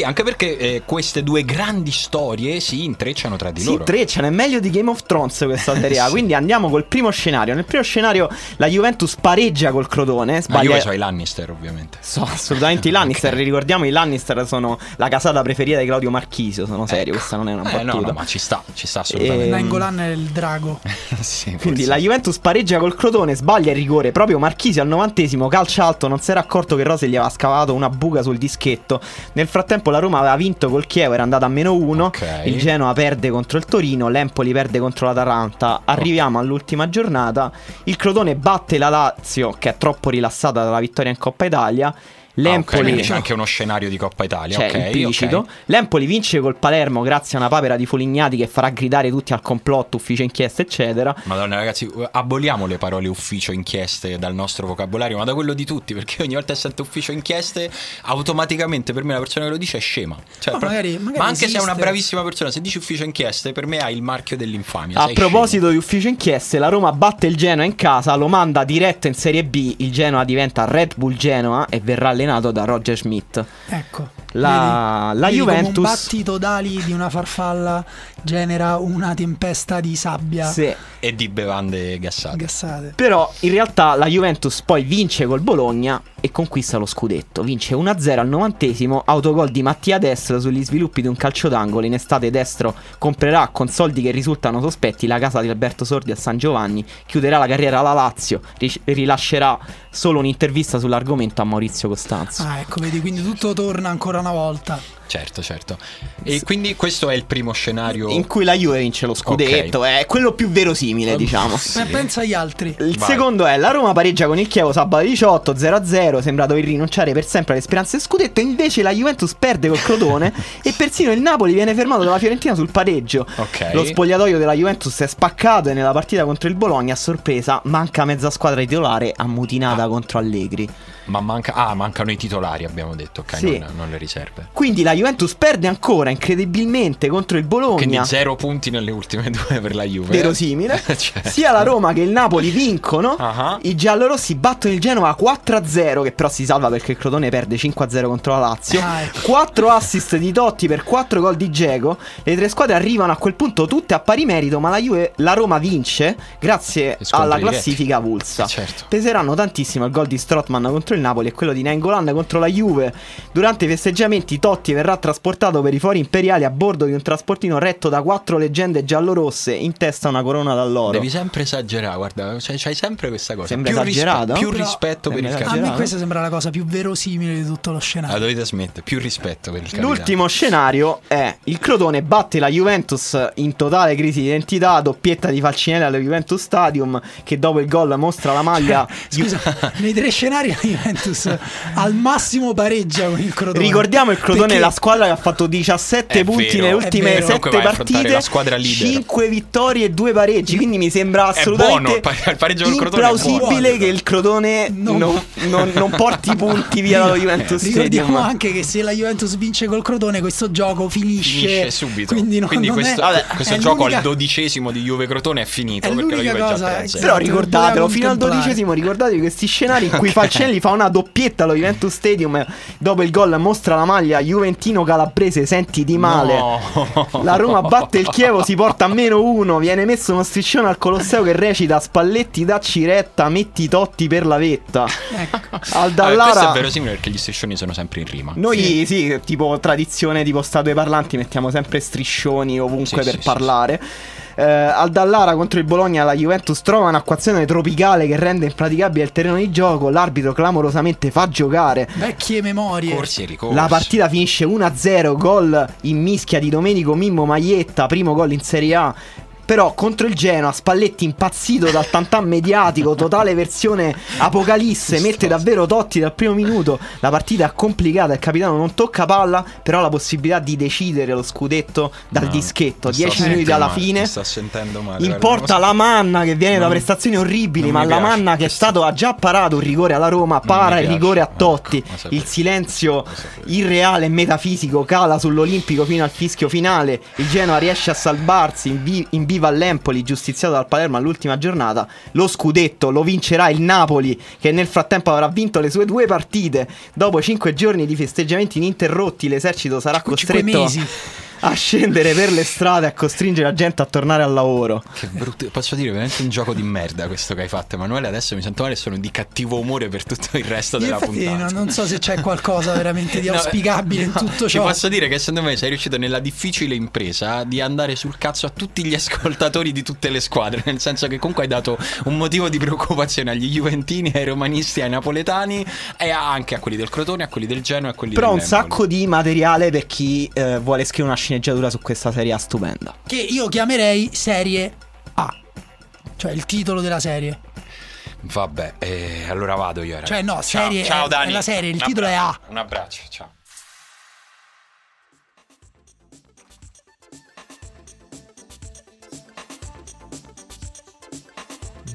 Speaker 1: vabbè, anche perché eh, queste due grandi storie si intrecciano tra di
Speaker 3: Si
Speaker 1: loro.
Speaker 3: intrecciano, è meglio di Game of Thrones questa Serie.
Speaker 1: Sì.
Speaker 3: Quindi andiamo col primo scenario. Nel primo scenario la Juventus pareggia col Crotone.
Speaker 1: Ma
Speaker 3: Sbaglia...
Speaker 1: io so i Lannister, ovviamente.
Speaker 3: So assolutamente i Lannister.
Speaker 1: Ok.
Speaker 3: Ricordiamo i Lannister sono la casata preferita di Claudio Marchisio. Sono serio, questa non è una
Speaker 1: Eh,
Speaker 3: battuta.
Speaker 1: no, no, ma ci sta, ci sta assolutamente.
Speaker 3: Eh,
Speaker 2: Nangolan è il drago.
Speaker 1: Sì,
Speaker 3: Quindi
Speaker 1: forse.
Speaker 3: la Juventus pareggia col Crotone, sbaglia il rigore proprio Marchisi al novantesimo, calcia alto, non si era accorto che Rose gli aveva scavato una buca sul dischetto. Nel frattempo la Roma aveva vinto col Chievo, era andata a meno uno.
Speaker 1: Ok.
Speaker 3: Il Genoa perde contro il Torino, l'Empoli perde contro l'Atalanta. Arriviamo all'ultima giornata. Il Crotone batte la Lazio, che è troppo rilassata dalla vittoria in Coppa Italia.
Speaker 1: Ah,
Speaker 3: L'Empoli
Speaker 1: quindi c'è anche uno scenario di Coppa Italia,
Speaker 3: cioè,
Speaker 1: ok,
Speaker 3: implicito.
Speaker 1: ok.
Speaker 3: L'Empoli vince col Palermo grazie a una papera di Folignati che farà gridare tutti al complotto, ufficio inchiesta, eccetera.
Speaker 1: Madonna ragazzi, aboliamo le parole ufficio inchieste dal nostro vocabolario, ma da quello di tutti, perché ogni volta che sento ufficio inchieste, automaticamente per me la persona che lo dice è scema. Cioè,
Speaker 2: Ma magari- magari
Speaker 1: ma anche se è una
Speaker 2: esiste.
Speaker 1: bravissima persona, se dici ufficio inchieste, per me hai il marchio dell'infamia.
Speaker 3: A proposito di ufficio inchieste, la Roma batte il Genoa in casa, lo manda diretto in Serie B, il Genoa diventa Red Bull Genoa e verrà allenato da Roger Schmidt.
Speaker 2: Ecco.
Speaker 3: La-
Speaker 2: Vedi?
Speaker 3: la
Speaker 2: Vedi come
Speaker 3: Juventus-
Speaker 2: un battito d'ali di una farfalla genera una tempesta di sabbia
Speaker 3: Sì.
Speaker 1: E di bevande gassate.
Speaker 2: gassate.
Speaker 3: Però in realtà la Juventus poi vince col Bologna e conquista lo scudetto. Vince 1-0 al novantesimo, autogol di Mattia Destro sugli sviluppi di un calcio d'angolo. In estate Destro comprerà con soldi che risultano sospetti la casa di Alberto Sordi a San Giovanni, chiuderà la carriera alla Lazio, ri- rilascerà solo un'intervista sull'argomento a Maurizio Costanzo.
Speaker 2: Ah, ecco, vedi, quindi tutto torna ancora una volta.
Speaker 1: Certo, certo. E quindi questo è il primo scenario.
Speaker 3: In cui la Juve vince lo scudetto, è quello più verosimile, diciamo.
Speaker 1: Sì.
Speaker 2: Ma pensa agli altri.
Speaker 3: Il
Speaker 1: Vai.
Speaker 3: secondo è la Roma pareggia con il Chievo sabato 18 0-0, sembra dover rinunciare per sempre alle speranze scudetto, invece la Juventus perde col Crotone e persino il Napoli viene fermato dalla Fiorentina sul pareggio.
Speaker 1: Ok.
Speaker 3: Lo spogliatoio della Juventus è spaccato e nella partita contro il Bologna a sorpresa manca mezza squadra titolare ammutinata
Speaker 1: Ah.
Speaker 3: contro Allegri.
Speaker 1: Ma manca... Ah, mancano i titolari, abbiamo detto, ok,
Speaker 3: Sì.
Speaker 1: non, non le riserve.
Speaker 3: Quindi la Juventus perde ancora incredibilmente contro il Bologna.
Speaker 1: Quindi zero punti nelle ultime due per la Juve.
Speaker 3: verosimile.
Speaker 1: Certo.
Speaker 3: Sia la Roma che il Napoli vincono.
Speaker 1: Ah.
Speaker 3: I giallorossi battono il Genova 4-0, che però si salva perché il Crotone perde 5-0 contro la Lazio.
Speaker 2: Ah, ecco.
Speaker 3: 4 assist di Totti per 4 gol di Geco. Le tre squadre arrivano a quel punto tutte a pari merito, ma la, Juve, la Roma vince grazie alla classifica avulsa.
Speaker 1: Eh, certo.
Speaker 3: Peseranno tantissimo il gol di Strotman contro il Napoli e quello di Nengolan contro la Juve. Durante i festeggiamenti Totti verrà trasportato per i fori imperiali a bordo di un trasportino retto da quattro leggende giallorosse in testa una corona d'alloro.
Speaker 1: Devi sempre esagerare, guarda, cioè, c'hai sempre questa cosa.
Speaker 3: Sembra
Speaker 1: più
Speaker 3: esagerato?
Speaker 1: più
Speaker 2: Però-
Speaker 1: rispetto per il
Speaker 3: Sembra
Speaker 2: A
Speaker 1: capitano.
Speaker 2: me questa sembra la cosa più verosimile di tutto lo
Speaker 1: Ah,
Speaker 2: scenario.
Speaker 1: dovete smettere, più rispetto per il capitano.
Speaker 3: L'ultimo scenario è il Crotone batte la Juventus in totale crisi di identità, doppietta di Falcinelli allo Juventus Stadium che dopo il gol mostra la maglia.
Speaker 2: Scusa, nei tre scenari la Juventus al massimo pareggia con il Crotone.
Speaker 3: Ricordiamo il Crotone
Speaker 2: Perché
Speaker 3: è la squadra che ha fatto 17
Speaker 1: È
Speaker 3: punti
Speaker 1: vero,
Speaker 3: nelle ultime
Speaker 2: vero.
Speaker 3: 7
Speaker 1: Comunque vai a affrontare
Speaker 3: partite,
Speaker 1: la squadra leader.
Speaker 3: 5 vittorie e 2 pareggi, quindi mi sembra assolutamente implausibile
Speaker 1: buono.
Speaker 3: che il Crotone
Speaker 2: Non-
Speaker 3: non, non- non porti punti via dallo Juventus
Speaker 2: Ricordiamo
Speaker 3: Stadium.
Speaker 2: anche che se la Juventus vince col Crotone questo gioco finisce,
Speaker 1: Finisce subito.
Speaker 2: Quindi, non, non
Speaker 1: questo,
Speaker 2: è,
Speaker 1: questo
Speaker 2: è
Speaker 1: gioco
Speaker 2: l'unica-
Speaker 1: al dodicesimo di Juve Crotone è finito
Speaker 2: È
Speaker 1: perché la Juve è già
Speaker 2: cosa,
Speaker 1: 3.
Speaker 3: Però ricordatelo, fino al dodicesimo ricordatevi questi scenari in cui Falcinelli fa una doppietta allo Juventus Stadium e dopo il gol mostra la maglia Juventino Calabrese, senti di male.
Speaker 1: No.
Speaker 3: La Roma batte il Chievo, si porta a meno uno, viene messo uno striscione al Colosseo che recita Spalletti dacci retta, metti Totti per la vetta.
Speaker 2: Ecco.
Speaker 3: Al
Speaker 1: Ah, questo
Speaker 3: Dallara
Speaker 1: è verosimile perché gli striscioni sono sempre in rima.
Speaker 3: noi sì. tipo tradizione tipo statue parlanti mettiamo sempre striscioni ovunque
Speaker 1: Sì,
Speaker 3: per
Speaker 1: sì, sì,
Speaker 3: parlare. Eh, al Dallara contro il Bologna la Juventus trova un'acquazione tropicale che rende impraticabile il terreno di gioco, l'arbitro clamorosamente fa giocare.
Speaker 2: Vecchie memorie.
Speaker 1: Corsi e ricorsi.
Speaker 3: La partita finisce 1-0, gol in mischia di Domenico Mimmo Maietta, primo gol in Serie A. Però contro il Genoa, Spalletti impazzito dal tantan mediatico, totale versione apocalisse, mette davvero Totti dal primo minuto. La partita è complicata, il capitano non tocca palla, però ha la possibilità di decidere lo scudetto dal
Speaker 1: No,
Speaker 3: dischetto.
Speaker 1: mi sto
Speaker 3: 10 minuti alla
Speaker 1: male,
Speaker 3: fine.
Speaker 1: Sta sentendo male.
Speaker 3: Importa
Speaker 1: guarda,
Speaker 3: la manna che viene da
Speaker 1: Non-
Speaker 3: prestazioni orribili, ma la manna che è stato ha già parato un rigore alla Roma, para il rigore a
Speaker 1: Ecco,
Speaker 3: Totti.
Speaker 1: sapevo.
Speaker 3: Il silenzio irreale e metafisico cala sull'Olimpico fino al fischio finale. Il Genoa riesce a salvarsi in, vi- in viva all'Empoli, giustiziato dal Palermo all'ultima giornata. Lo scudetto lo vincerà il Napoli, che nel frattempo avrà vinto le sue due partite. Dopo cinque giorni di festeggiamenti ininterrotti, l'esercito sarà costretto
Speaker 2: mesi.
Speaker 3: A scendere per le strade a costringere la gente a tornare al lavoro.
Speaker 1: Che brutto, posso dire veramente un gioco di merda questo che hai fatto, Emanuele. Adesso mi sento male sono di cattivo umore per tutto il resto della
Speaker 2: Infatti,
Speaker 1: puntata.
Speaker 2: no, non so se c'è qualcosa veramente di
Speaker 1: No,
Speaker 2: auspicabile
Speaker 1: no,
Speaker 2: in tutto
Speaker 1: Ti
Speaker 2: ciò.
Speaker 1: posso dire che secondo me sei riuscito nella difficile impresa di andare sul cazzo a tutti gli ascoltatori di tutte le squadre, nel senso che comunque hai dato un motivo di preoccupazione agli juventini, ai romanisti, ai napoletani e anche a quelli del Crotone, a quelli del Genoa e a quelli
Speaker 3: Però un
Speaker 1: dell'Empoli.
Speaker 3: sacco di materiale per chi eh, vuole scrivere una sceneggiatura su questa serie A stupenda.
Speaker 2: Che io chiamerei serie A. Cioè il titolo della serie.
Speaker 1: Vabbè, eh, allora vado io. ragazzi.
Speaker 2: Cioè, no,
Speaker 1: Ciao,
Speaker 2: serie-
Speaker 1: ciao
Speaker 2: è-
Speaker 1: Dani.
Speaker 2: è la serie, il
Speaker 1: Un
Speaker 2: titolo è
Speaker 1: abbraccio,
Speaker 2: A.
Speaker 1: Un abbraccio, ciao.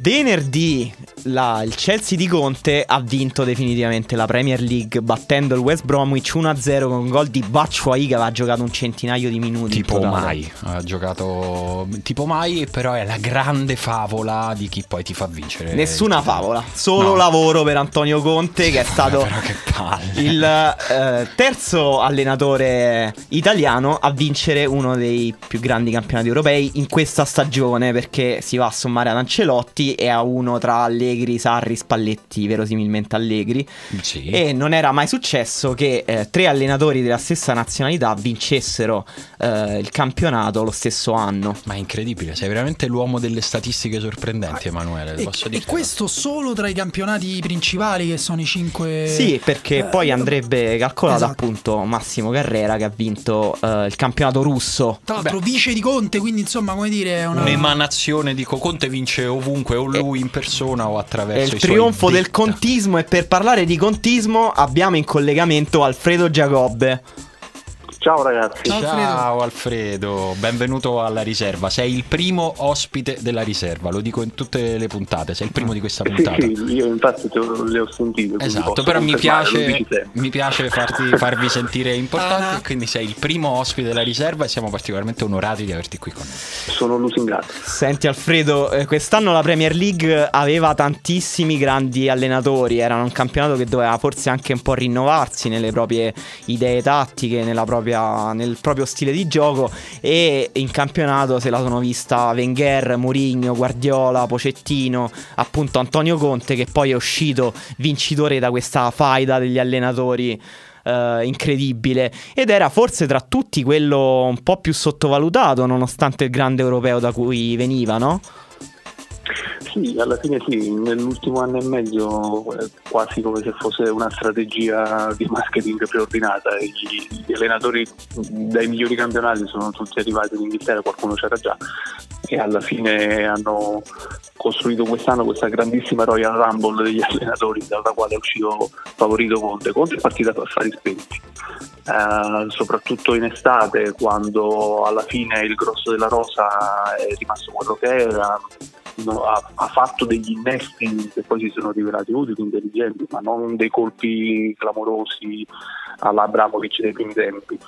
Speaker 3: Venerdì la- il Chelsea di Conte ha vinto definitivamente la Premier League battendo il West Bromwich 1-0 con un gol di Batshuayi che aveva giocato un centinaio di minuti. in
Speaker 1: Tipo mai, ha giocato tipo mai, però è la grande favola di chi poi ti fa vincere.
Speaker 3: Nessuna favola, solo
Speaker 1: No.
Speaker 3: lavoro per Antonio Conte che è stato
Speaker 1: che
Speaker 3: il eh, terzo allenatore italiano a vincere uno dei più grandi campionati europei in questa stagione perché si va a sommare ad Ancelotti e a uno tra Allegri, Sarri, Spalletti, verosimilmente Allegri
Speaker 1: Sì.
Speaker 3: e non era mai successo che eh, tre allenatori della stessa nazionalità vincessero eh, il campionato lo stesso anno.
Speaker 1: Ma è incredibile, sei veramente l'uomo delle statistiche sorprendenti, Emanuele.
Speaker 2: E,
Speaker 1: posso
Speaker 2: e questo solo tra i campionati principali che sono i cinque.
Speaker 3: Sì, perché
Speaker 2: Eh,
Speaker 3: poi andrebbe calcolato
Speaker 2: esatto.
Speaker 3: appunto Massimo Carrera che ha vinto eh, il campionato russo
Speaker 2: Tra l'altro, vice di Conte, quindi insomma, come dire, è una.
Speaker 1: Un'emanazione di Conte vince ovunque, o lui in persona o attraverso
Speaker 3: il trionfo del contismo e per parlare di contismo abbiamo in collegamento Alfredo Giacobbe.
Speaker 4: Ciao ragazzi.
Speaker 2: Ciao, Alfredo.
Speaker 1: Ciao Alfredo, benvenuto alla riserva. Sei il primo ospite della riserva, lo dico in tutte le puntate, sei il primo di questa
Speaker 4: Sì,
Speaker 1: puntata.
Speaker 4: sì, io infatti te lo- le ho sentite.
Speaker 1: Esatto, però mi piace, mi piace farti- farvi sentire importanti,
Speaker 2: Ah.
Speaker 1: quindi sei il primo ospite della riserva e siamo particolarmente onorati di averti qui con noi.
Speaker 4: Sono lusingato.
Speaker 3: Senti Alfredo, eh, quest'anno la Premier League aveva tantissimi grandi allenatori, era un campionato che doveva forse anche un po' rinnovarsi nelle proprie idee tattiche, nella propria- nel proprio stile di gioco e in campionato se la sono vista Wenger, Mourinho, Guardiola, Pocettino, appunto Antonio Conte che poi è uscito vincitore da questa faida degli allenatori eh, incredibile ed era forse tra tutti quello un po' più sottovalutato nonostante il grande europeo da cui veniva, no?
Speaker 4: Sì, alla fine sì, nell'ultimo anno e mezzo è quasi come se fosse una strategia di marketing preordinata. Gli, gli allenatori dai migliori campionati sono tutti arrivati in Inghilterra, qualcuno c'era già, e alla fine hanno costruito quest'anno questa grandissima Royal Rumble degli allenatori dalla quale è uscito favorito Conte. Conte è partito a fare spenti. Eh, soprattutto in estate quando alla fine il grosso della rosa è rimasto quello che era no, ha, ha fatto degli innesti che poi si sono rivelati utili, intelligenti, ma non dei colpi clamorosi all'Abramovic dei primi tempi.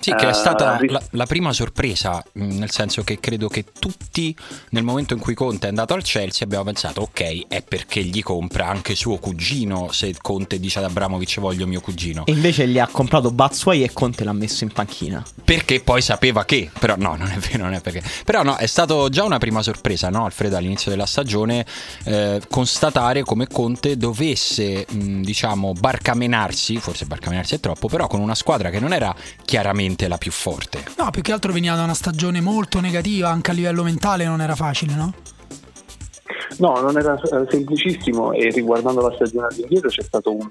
Speaker 1: Sì, che è
Speaker 4: Eh,
Speaker 1: stata
Speaker 4: ri-
Speaker 1: la, la prima sorpresa, mh, nel senso che credo che tutti nel momento in cui Conte è andato al Chelsea abbiamo pensato ok, è perché gli compra anche suo cugino se Conte dice ad Abramovic voglio mio cugino.
Speaker 3: E invece gli ha comprato Bazzuai e Conte l'ha messo in panchina.
Speaker 1: Perché poi sapeva che, però no, non è vero, non è perché. Però no, è stato già una prima sorpresa, no, Alfredo, all'inizio della stagione, eh, constatare come Conte dovesse, mh, diciamo, barcamenarsi, forse barcamenarsi è troppo, però con una squadra che non era chiaramente la più forte.
Speaker 2: No, più che altro veniva da una stagione molto negativa, anche a livello mentale non era facile, no?
Speaker 4: No, non era eh, semplicissimo e riguardando la stagione all'indietro c'è stato un,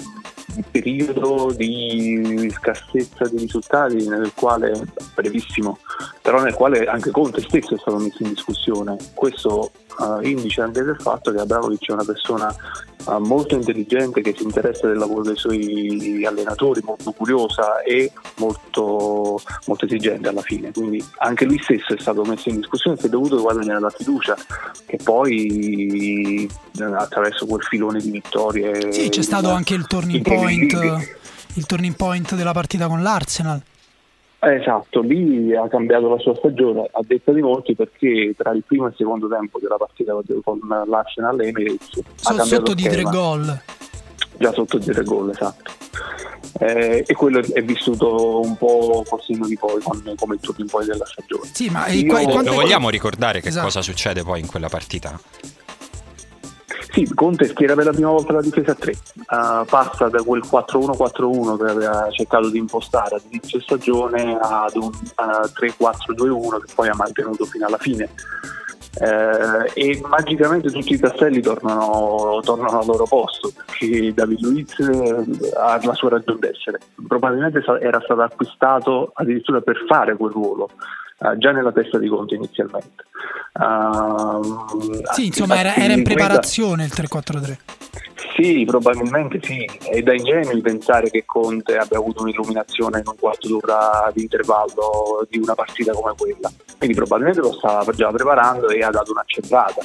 Speaker 4: un periodo di scarsezza di risultati nel quale, brevissimo, però nel quale anche Conte stesso è stato messo in discussione. Questo eh, indice anche del fatto che Abramovic è una persona eh, molto intelligente che si interessa del lavoro dei suoi allenatori, molto curiosa e molto, molto esigente alla fine. Quindi anche lui stesso è stato messo in discussione e si è dovuto guadagnare la fiducia che poi eh, attraverso quel filone di vittorie
Speaker 2: Sì, c'è stato anche il turning point, il turning point della partita con l'Arsenal.
Speaker 4: Eh, Esatto, lì ha cambiato la sua stagione, a detta di molti, perché tra il primo e il secondo tempo della partita con l'Arsenal e Emirates ha
Speaker 2: So-
Speaker 4: cambiato
Speaker 2: sotto di tre gol.
Speaker 4: già sotto di tre gol, esatto. eh, e quello è vissuto un po' col di poi con, come il turno in poi della stagione.
Speaker 1: Sì, ma Io, quante... vogliamo ricordare che esatto. cosa succede poi in quella partita?
Speaker 4: Sì, Conte schiera per la prima volta la difesa a 3, uh, passa da quel 4-1-4-1 che aveva cercato di impostare all'inizio stagione ad un uh, 3-4-2-1 che poi ha mantenuto fino alla fine. Uh, e magicamente tutti i tasselli tornano, tornano, al loro posto perché David Luiz eh, ha la sua ragione d'essere. Probabilmente era stato acquistato addirittura per fare quel ruolo uh, già nella testa di Conte inizialmente.
Speaker 2: Uh, sì, insomma, era, era in preparazione il 3-4-3.
Speaker 4: Sì, probabilmente sì, è da ingenui pensare che Conte abbia avuto un'illuminazione in un quarto d'ora di intervallo di una partita come quella, quindi probabilmente lo stava già preparando e ha dato un'accelerata.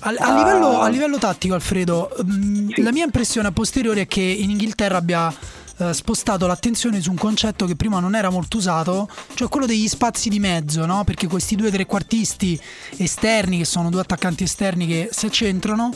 Speaker 2: A, a, livello, a livello tattico, Alfredo, mh, mm, sì. la mia impressione a posteriori è che in Inghilterra abbia eh, spostato l'attenzione su un concetto che prima non era molto usato, cioè quello degli spazi di mezzo, no? perché questi due trequartisti esterni, che sono due attaccanti esterni che si accentrano,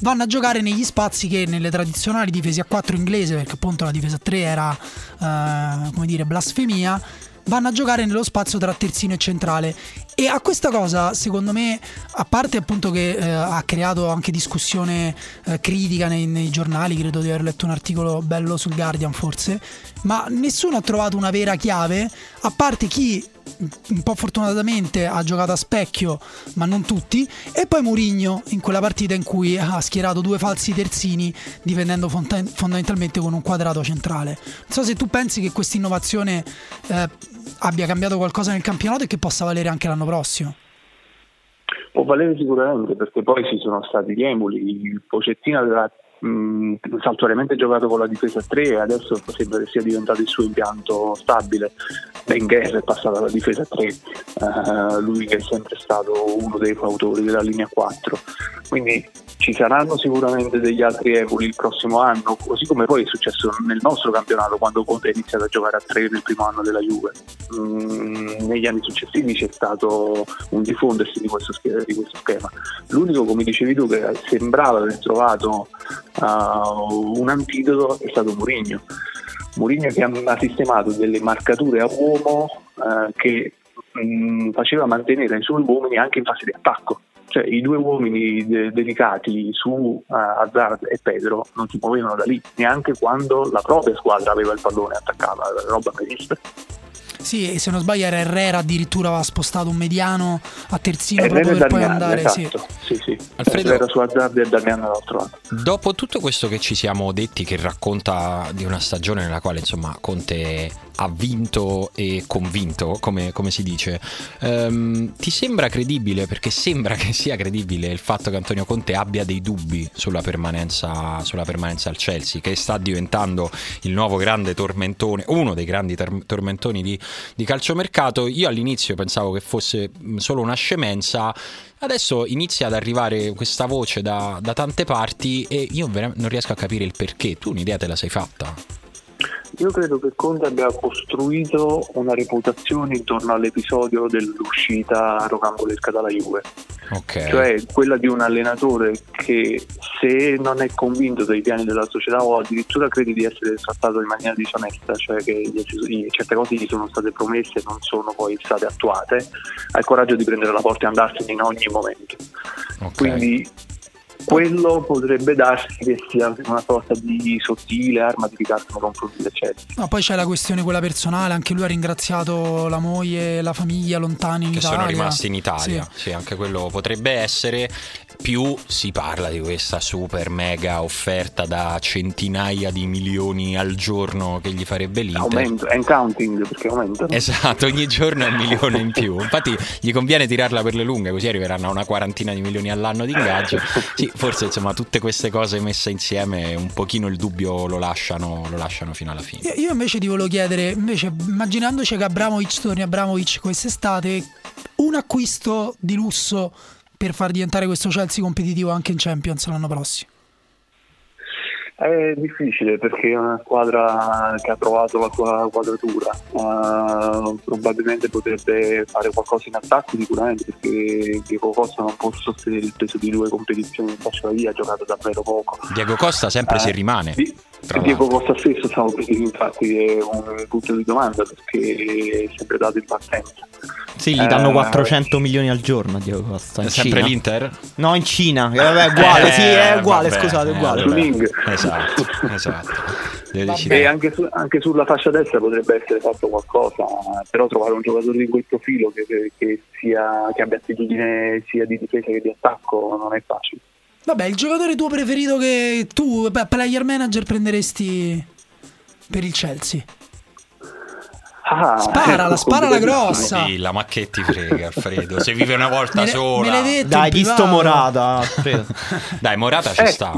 Speaker 2: vanno a giocare negli spazi che nelle tradizionali difese a 4 inglese, perché appunto la difesa a 3 era, eh, come dire, blasfemia, vanno a giocare nello spazio tra terzino e centrale. E a questa cosa, secondo me, a parte appunto che eh, ha creato anche discussione eh, critica nei, nei, giornali, credo di aver letto un articolo bello sul Guardian forse, ma nessuno ha trovato una vera chiave, a parte chi un po' fortunatamente ha giocato a specchio, ma non tutti, e poi Murigno in quella partita in cui ha schierato due falsi terzini, difendendo fondamentalmente con un quadrato centrale. Non so se tu pensi che questa innovazione eh, abbia cambiato qualcosa nel campionato e che possa valere anche l'anno prossimo.
Speaker 4: Può valere sicuramente perché poi ci sono stati gli emuli, il Pocettino aveva mh, saltuariamente giocato con la difesa 3 e adesso sembra che sia diventato il suo impianto stabile. Wenger è passato alla difesa 3, uh, lui che è sempre stato uno dei fautori della linea 4. Quindi ci saranno sicuramente degli altri evoli il prossimo anno, così come poi è successo nel nostro campionato quando Conte ha iniziato a giocare a 3 nel primo anno della Juve. Mm, negli anni successivi c'è stato un diffondersi di questo, di questo schema. L'unico, come dicevi tu, che sembrava aver trovato uh, un antidoto è stato Mourinho. Mourinho che ha sistemato delle marcature a uomo uh, che mh, mm, faceva mantenere i suoi uomini anche in fase di attacco. Cioè, i due uomini de- dedicati su uh, Hazard e Pedro non si muovevano da lì, neanche quando la propria squadra aveva il pallone attaccato, roba mai
Speaker 2: Sì, se non sbaglio era Herrera addirittura aveva spostato un mediano a terzino Herrera proprio per poi andare.
Speaker 4: Esatto. Sì, sì. sì. Alfredo, era su Azzardi e Damiano dall'altro lato.
Speaker 1: Dopo tutto questo che ci siamo detti, che racconta di una stagione nella quale insomma Conte ha vinto e convinto, come, come si dice, um, ti sembra credibile, perché sembra che sia credibile il fatto che Antonio Conte abbia dei dubbi sulla permanenza, sulla permanenza al Chelsea, che sta diventando il nuovo grande tormentone, uno dei grandi tor- tormentoni di, di calciomercato. Io all'inizio pensavo che fosse solo una scemenza. Adesso inizia ad arrivare questa voce da, da tante parti e io non riesco a capire il perché. Tu un'idea te la sei fatta?
Speaker 4: Io credo che Conte abbia costruito una reputazione intorno all'episodio dell'uscita rocambolesca dalla Juve. Okay. Cioè quella di un allenatore che se non è convinto dei piani della società o addirittura crede di essere trattato in maniera disonesta, cioè che certe cose gli sono state promesse e non sono poi state attuate, ha il coraggio di prendere la porta e andarsene in ogni momento. Okay. Quindi quello potrebbe darsi che sia una sorta di sottile arma di ricatto nei confronti del Chelsea.
Speaker 2: No, poi c'è la questione quella personale, anche lui ha ringraziato la moglie e la famiglia lontani in
Speaker 1: che
Speaker 2: Italia.
Speaker 1: Che sono rimasti in Italia, sì. sì, anche quello potrebbe essere. Più si parla di questa super mega offerta da centinaia di milioni al giorno che gli farebbe l'Inter.
Speaker 4: Aumento, and counting perché aumenta.
Speaker 1: Esatto, ogni giorno è un milione in più. Infatti gli conviene tirarla per le lunghe, così arriveranno a una quarantina di milioni all'anno di ingaggio. Sì, forse insomma tutte queste cose messe insieme un pochino il dubbio lo lasciano, lo lasciano fino alla fine.
Speaker 2: Io, io invece ti volevo chiedere, invece immaginandoci che Abramovic torni Abramovic quest'estate, un acquisto di lusso per far diventare questo Chelsea competitivo anche in Champions l'anno prossimo?
Speaker 4: È difficile perché è una squadra che ha trovato la sua quadratura, uh, probabilmente potrebbe fare qualcosa in attacco sicuramente perché Diego Costa non può sostenere il peso di due competizioni in fascia via, ha giocato davvero poco.
Speaker 1: Diego Costa sempre eh, se rimane.
Speaker 4: Sì. Diego Costa stesso stavo per infatti è un punto di domanda perché è sempre dato in partenza.
Speaker 3: Sì, gli danno 400 eh, milioni al giorno a Diego Costa.
Speaker 1: È sempre
Speaker 3: Cina.
Speaker 1: l'Inter?
Speaker 3: No, in Cina. Eh, vabbè, è uguale, eh, sì, è uguale, vabbè, scusate, è uguale.
Speaker 4: Eh,
Speaker 1: esatto, esatto.
Speaker 4: E anche, su, anche, sulla fascia destra potrebbe essere fatto qualcosa, però trovare un giocatore di quel profilo che, che, sia, che abbia attitudine sia di difesa che di attacco non è facile.
Speaker 2: Vabbè, il giocatore tuo preferito che tu, beh, player manager, prenderesti per il Chelsea?
Speaker 4: Ah,
Speaker 2: spara, la spara la grossa.
Speaker 1: Sì, la macchetti frega, Alfredo. Se vive una volta me sola.
Speaker 2: Me l'hai detto
Speaker 3: Dai, di sto Morata.
Speaker 1: Dai, Morata ci
Speaker 4: eh,
Speaker 1: sta.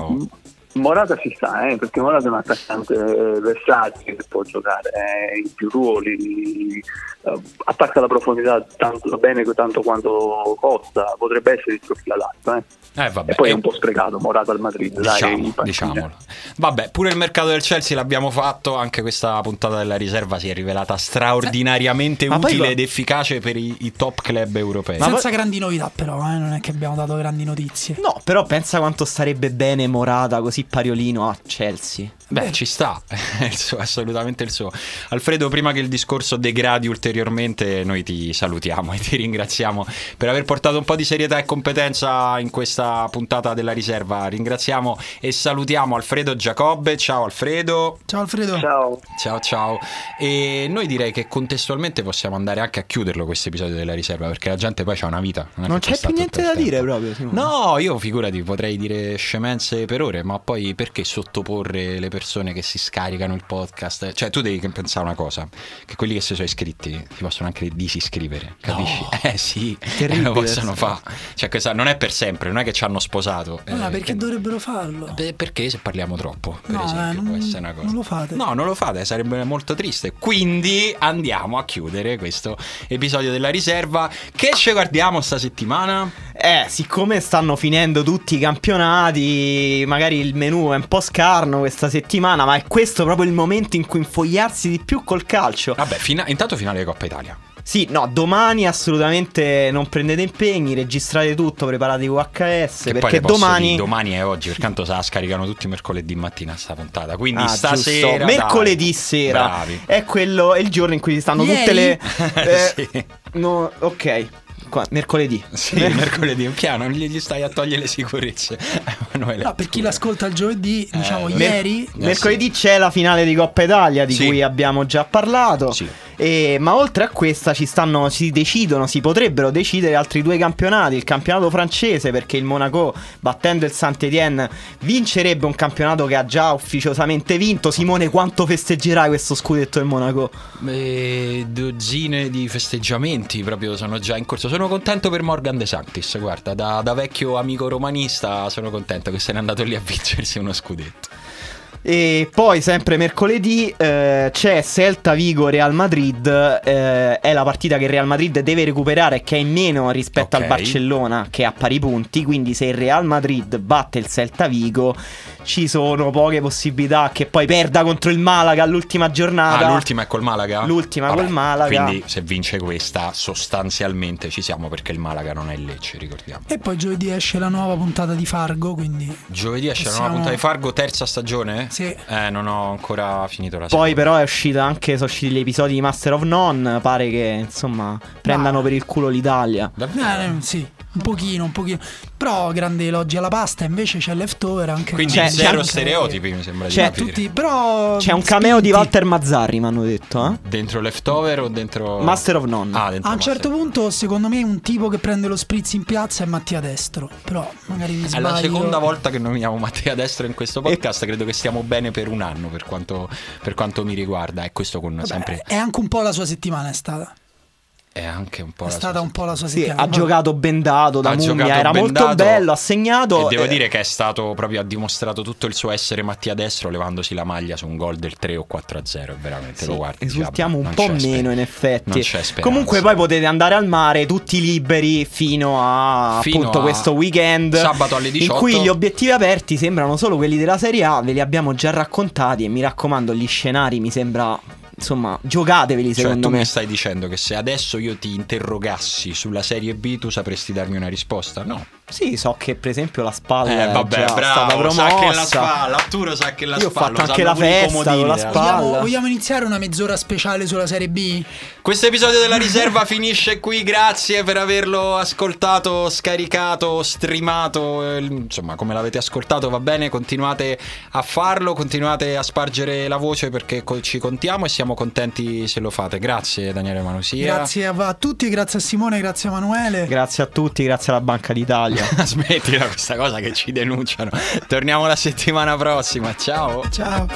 Speaker 4: Morata ci sta, eh, perché Morata è un attaccante versatile che può giocare eh, in più ruoli, eh, attacca la profondità tanto bene tanto quanto Costa, potrebbe essere il profilo adatto. Eh.
Speaker 1: Eh, vabbè,
Speaker 4: e poi è un po' sprecato Morata al Madrid.
Speaker 1: Diciamo,
Speaker 4: dai,
Speaker 1: diciamolo. Vabbè, pure il mercato del Chelsea l'abbiamo fatto. Anche questa puntata della riserva si è rivelata straordinariamente utile ed efficace per i, i, top club europei.
Speaker 2: Ma Senza poi... grandi novità, però, eh? non è che abbiamo dato grandi notizie.
Speaker 3: No, però pensa quanto starebbe bene Morata così pariolino a Chelsea.
Speaker 1: Beh, ci sta, è il suo, assolutamente il suo. Alfredo, prima che il discorso degradi ulteriormente, noi ti salutiamo e ti ringraziamo per aver portato un po' di serietà e competenza in questa puntata della riserva. Ringraziamo e salutiamo Alfredo Giacobbe. Ciao Alfredo.
Speaker 2: Ciao Alfredo.
Speaker 4: Ciao.
Speaker 1: Ciao ciao. E noi direi che contestualmente possiamo andare anche a chiuderlo questo episodio della riserva perché la gente poi ha una vita.
Speaker 3: Non, non c'è più niente da tempo. dire proprio. Simone.
Speaker 1: No, io figurati, potrei dire scemenze per ore, ma poi perché sottoporre le persone che si scaricano il podcast. Cioè, tu devi pensare una cosa: che quelli che si sono iscritti si possono anche disiscrivere, capisci?
Speaker 3: No.
Speaker 1: Eh sì,
Speaker 3: Terribile,
Speaker 1: lo possono fare. Cioè, questa non è per sempre, non è che ci hanno sposato.
Speaker 2: Ma
Speaker 1: eh,
Speaker 2: perché
Speaker 1: che...
Speaker 2: dovrebbero farlo?
Speaker 1: Beh, perché se parliamo troppo, per
Speaker 2: no,
Speaker 1: esempio,
Speaker 2: eh,
Speaker 1: può essere una cosa.
Speaker 2: Non lo fate.
Speaker 1: No, non lo fate, sarebbe molto triste. Quindi andiamo a chiudere questo episodio della riserva. Che ci guardiamo sta settimana?
Speaker 3: Eh, siccome stanno finendo tutti i campionati, magari il menù è un po' scarno questa settimana, ma è questo proprio il momento in cui infogliarsi di più col calcio.
Speaker 1: Vabbè, fina- intanto finale di Coppa Italia.
Speaker 3: Sì, no, domani assolutamente non prendete impegni, registrate tutto, preparate VHS.
Speaker 1: Che
Speaker 3: perché domani.
Speaker 1: Dire, domani è oggi, perché tanto se la scaricano tutti mercoledì mattina sta puntata. Quindi
Speaker 3: ah,
Speaker 1: stasera.
Speaker 3: Giusto. Mercoledì sera.
Speaker 1: Bravi.
Speaker 3: È quello, è il giorno in cui stanno
Speaker 2: Ieri?
Speaker 3: tutte le.
Speaker 1: Eh, sì.
Speaker 3: no, ok. Qua, mercoledì.
Speaker 1: Sì, mercoledì, un piano, non gli stai a togliere le sicurezze. Emanuele.
Speaker 2: No, per chi l'ascolta il giovedì, diciamo
Speaker 1: Eh,
Speaker 2: ieri.
Speaker 1: Eh,
Speaker 3: Mercoledì c'è la finale di Coppa Italia di
Speaker 1: Sì.
Speaker 3: cui abbiamo già parlato.
Speaker 1: Sì.
Speaker 3: E- ma oltre a questa ci stanno, si decidono, si potrebbero decidere altri due campionati. Il campionato francese perché il Monaco battendo il Saint-Étienne vincerebbe un campionato che ha già ufficiosamente vinto. Simone quanto festeggerai questo scudetto del Monaco?
Speaker 1: Eh, dozzine di festeggiamenti proprio sono già in corso. Sono contento per Morgan De Santis. Guarda, da, da vecchio amico romanista sono contento che se n'è andato lì a vincersi uno scudetto.
Speaker 3: E poi sempre mercoledì eh, c'è Celta Vigo Real Madrid, eh, è la partita che il Real Madrid deve recuperare che è in meno rispetto
Speaker 1: Ok.
Speaker 3: al Barcellona che ha pari punti, quindi se il Real Madrid batte il Celta Vigo ci sono poche possibilità che poi perda contro il Malaga all'ultima giornata.
Speaker 1: Ah, l'ultima è col Malaga?
Speaker 3: L'ultima
Speaker 1: Vabbè,
Speaker 3: col Malaga.
Speaker 1: Quindi se vince questa, sostanzialmente ci siamo perché il Malaga non è il Lecce, ricordiamo.
Speaker 2: E poi giovedì esce la nuova puntata di Fargo, quindi
Speaker 1: Giovedì esce la
Speaker 2: Possiamo-
Speaker 1: nuova puntata di Fargo, terza stagione?
Speaker 2: Sì.
Speaker 1: Eh, non ho ancora finito la
Speaker 3: Poi
Speaker 1: seconda.
Speaker 3: però è uscita anche, sono usciti gli episodi di Master of None, pare che insomma prendano per il culo l'Italia.
Speaker 1: Davvero?
Speaker 2: Eh, sì, un pochino, un pochino. Però grandi elogi alla pasta, invece c'è leftover anche
Speaker 1: Quindi
Speaker 3: C'è-
Speaker 1: zero
Speaker 2: c'è-
Speaker 1: stereotipi mi sembra di
Speaker 3: C'è
Speaker 1: capire.
Speaker 2: tutti, però
Speaker 3: C'è un cameo di
Speaker 2: spinti.
Speaker 3: Walter Mazzarri, mi hanno detto, eh?
Speaker 1: Dentro leftover o dentro...
Speaker 3: Master of None.
Speaker 1: Ah, dentro
Speaker 2: A un
Speaker 1: Master.
Speaker 2: certo punto, secondo me, un tipo che prende lo spritz in piazza è Mattia Destro. Però magari mi
Speaker 1: È
Speaker 2: sbaglio.
Speaker 1: la seconda volta che nominiamo Matteo Destro in questo podcast. Credo che stiamo bene per un anno per quanto, per quanto mi riguarda. E questo con
Speaker 2: Vabbè,
Speaker 1: sempre.
Speaker 2: È anche un po' la sua settimana, è stata.
Speaker 1: È anche un po'
Speaker 2: È
Speaker 1: la
Speaker 2: stata
Speaker 1: sua
Speaker 2: un po' la sua
Speaker 3: Sì,
Speaker 2: settimana.
Speaker 3: ha giocato bendato da
Speaker 1: Ha
Speaker 3: mummia,
Speaker 1: giocato
Speaker 3: era
Speaker 1: bendato
Speaker 3: molto bello, ha segnato.
Speaker 1: E devo
Speaker 3: eh,
Speaker 1: dire che è stato proprio, ha dimostrato tutto il suo essere Mattia Destro levandosi la maglia su un gol del 3 o 4 a 0. Veramente
Speaker 3: sì,
Speaker 1: lo guardi.
Speaker 3: esultiamo un
Speaker 1: "Ah,
Speaker 3: po' meno
Speaker 1: sper-
Speaker 3: in effetti.
Speaker 1: non c'è speranza.
Speaker 3: Comunque poi potete andare al mare tutti liberi fino a
Speaker 1: Fino
Speaker 3: appunto
Speaker 1: a
Speaker 3: questo weekend
Speaker 1: sabato alle 18.
Speaker 3: in cui gli obiettivi aperti sembrano solo quelli della Serie A, ve li abbiamo già raccontati e mi raccomando gli scenari mi sembra insomma giocateveli
Speaker 1: Cioè,
Speaker 3: secondo
Speaker 1: tu
Speaker 3: me.
Speaker 1: mi stai dicendo che se adesso io ti interrogassi sulla Serie B, tu sapresti darmi una risposta? No.
Speaker 3: Sì, so che per esempio la spalla
Speaker 1: Eh,
Speaker 3: è
Speaker 1: vabbè,
Speaker 3: stata
Speaker 1: bravo.
Speaker 3: promossa.
Speaker 1: Sa che la spalla, Arturo sa che la
Speaker 3: Io ho
Speaker 1: spalla.
Speaker 3: fatto
Speaker 1: lo
Speaker 3: anche
Speaker 1: sanno
Speaker 3: la festa con la
Speaker 1: della-
Speaker 3: spalla.
Speaker 2: Vogliamo, vogliamo iniziare una mezz'ora speciale sulla Serie B?
Speaker 1: Questo episodio della riserva finisce qui, grazie per averlo ascoltato, scaricato, streamato, eh, insomma come l'avete ascoltato va bene, continuate a farlo, continuate a spargere la voce perché ci contiamo e siamo contenti se lo fate. Grazie Daniele Manusia.
Speaker 2: Grazie a, a tutti, grazie a Simone, grazie a Emanuele.
Speaker 3: Grazie a tutti, grazie alla Banca d'Italia. Italia.
Speaker 1: Smettila questa cosa che ci denunciano. Torniamo la settimana prossima. Ciao.
Speaker 2: Ciao.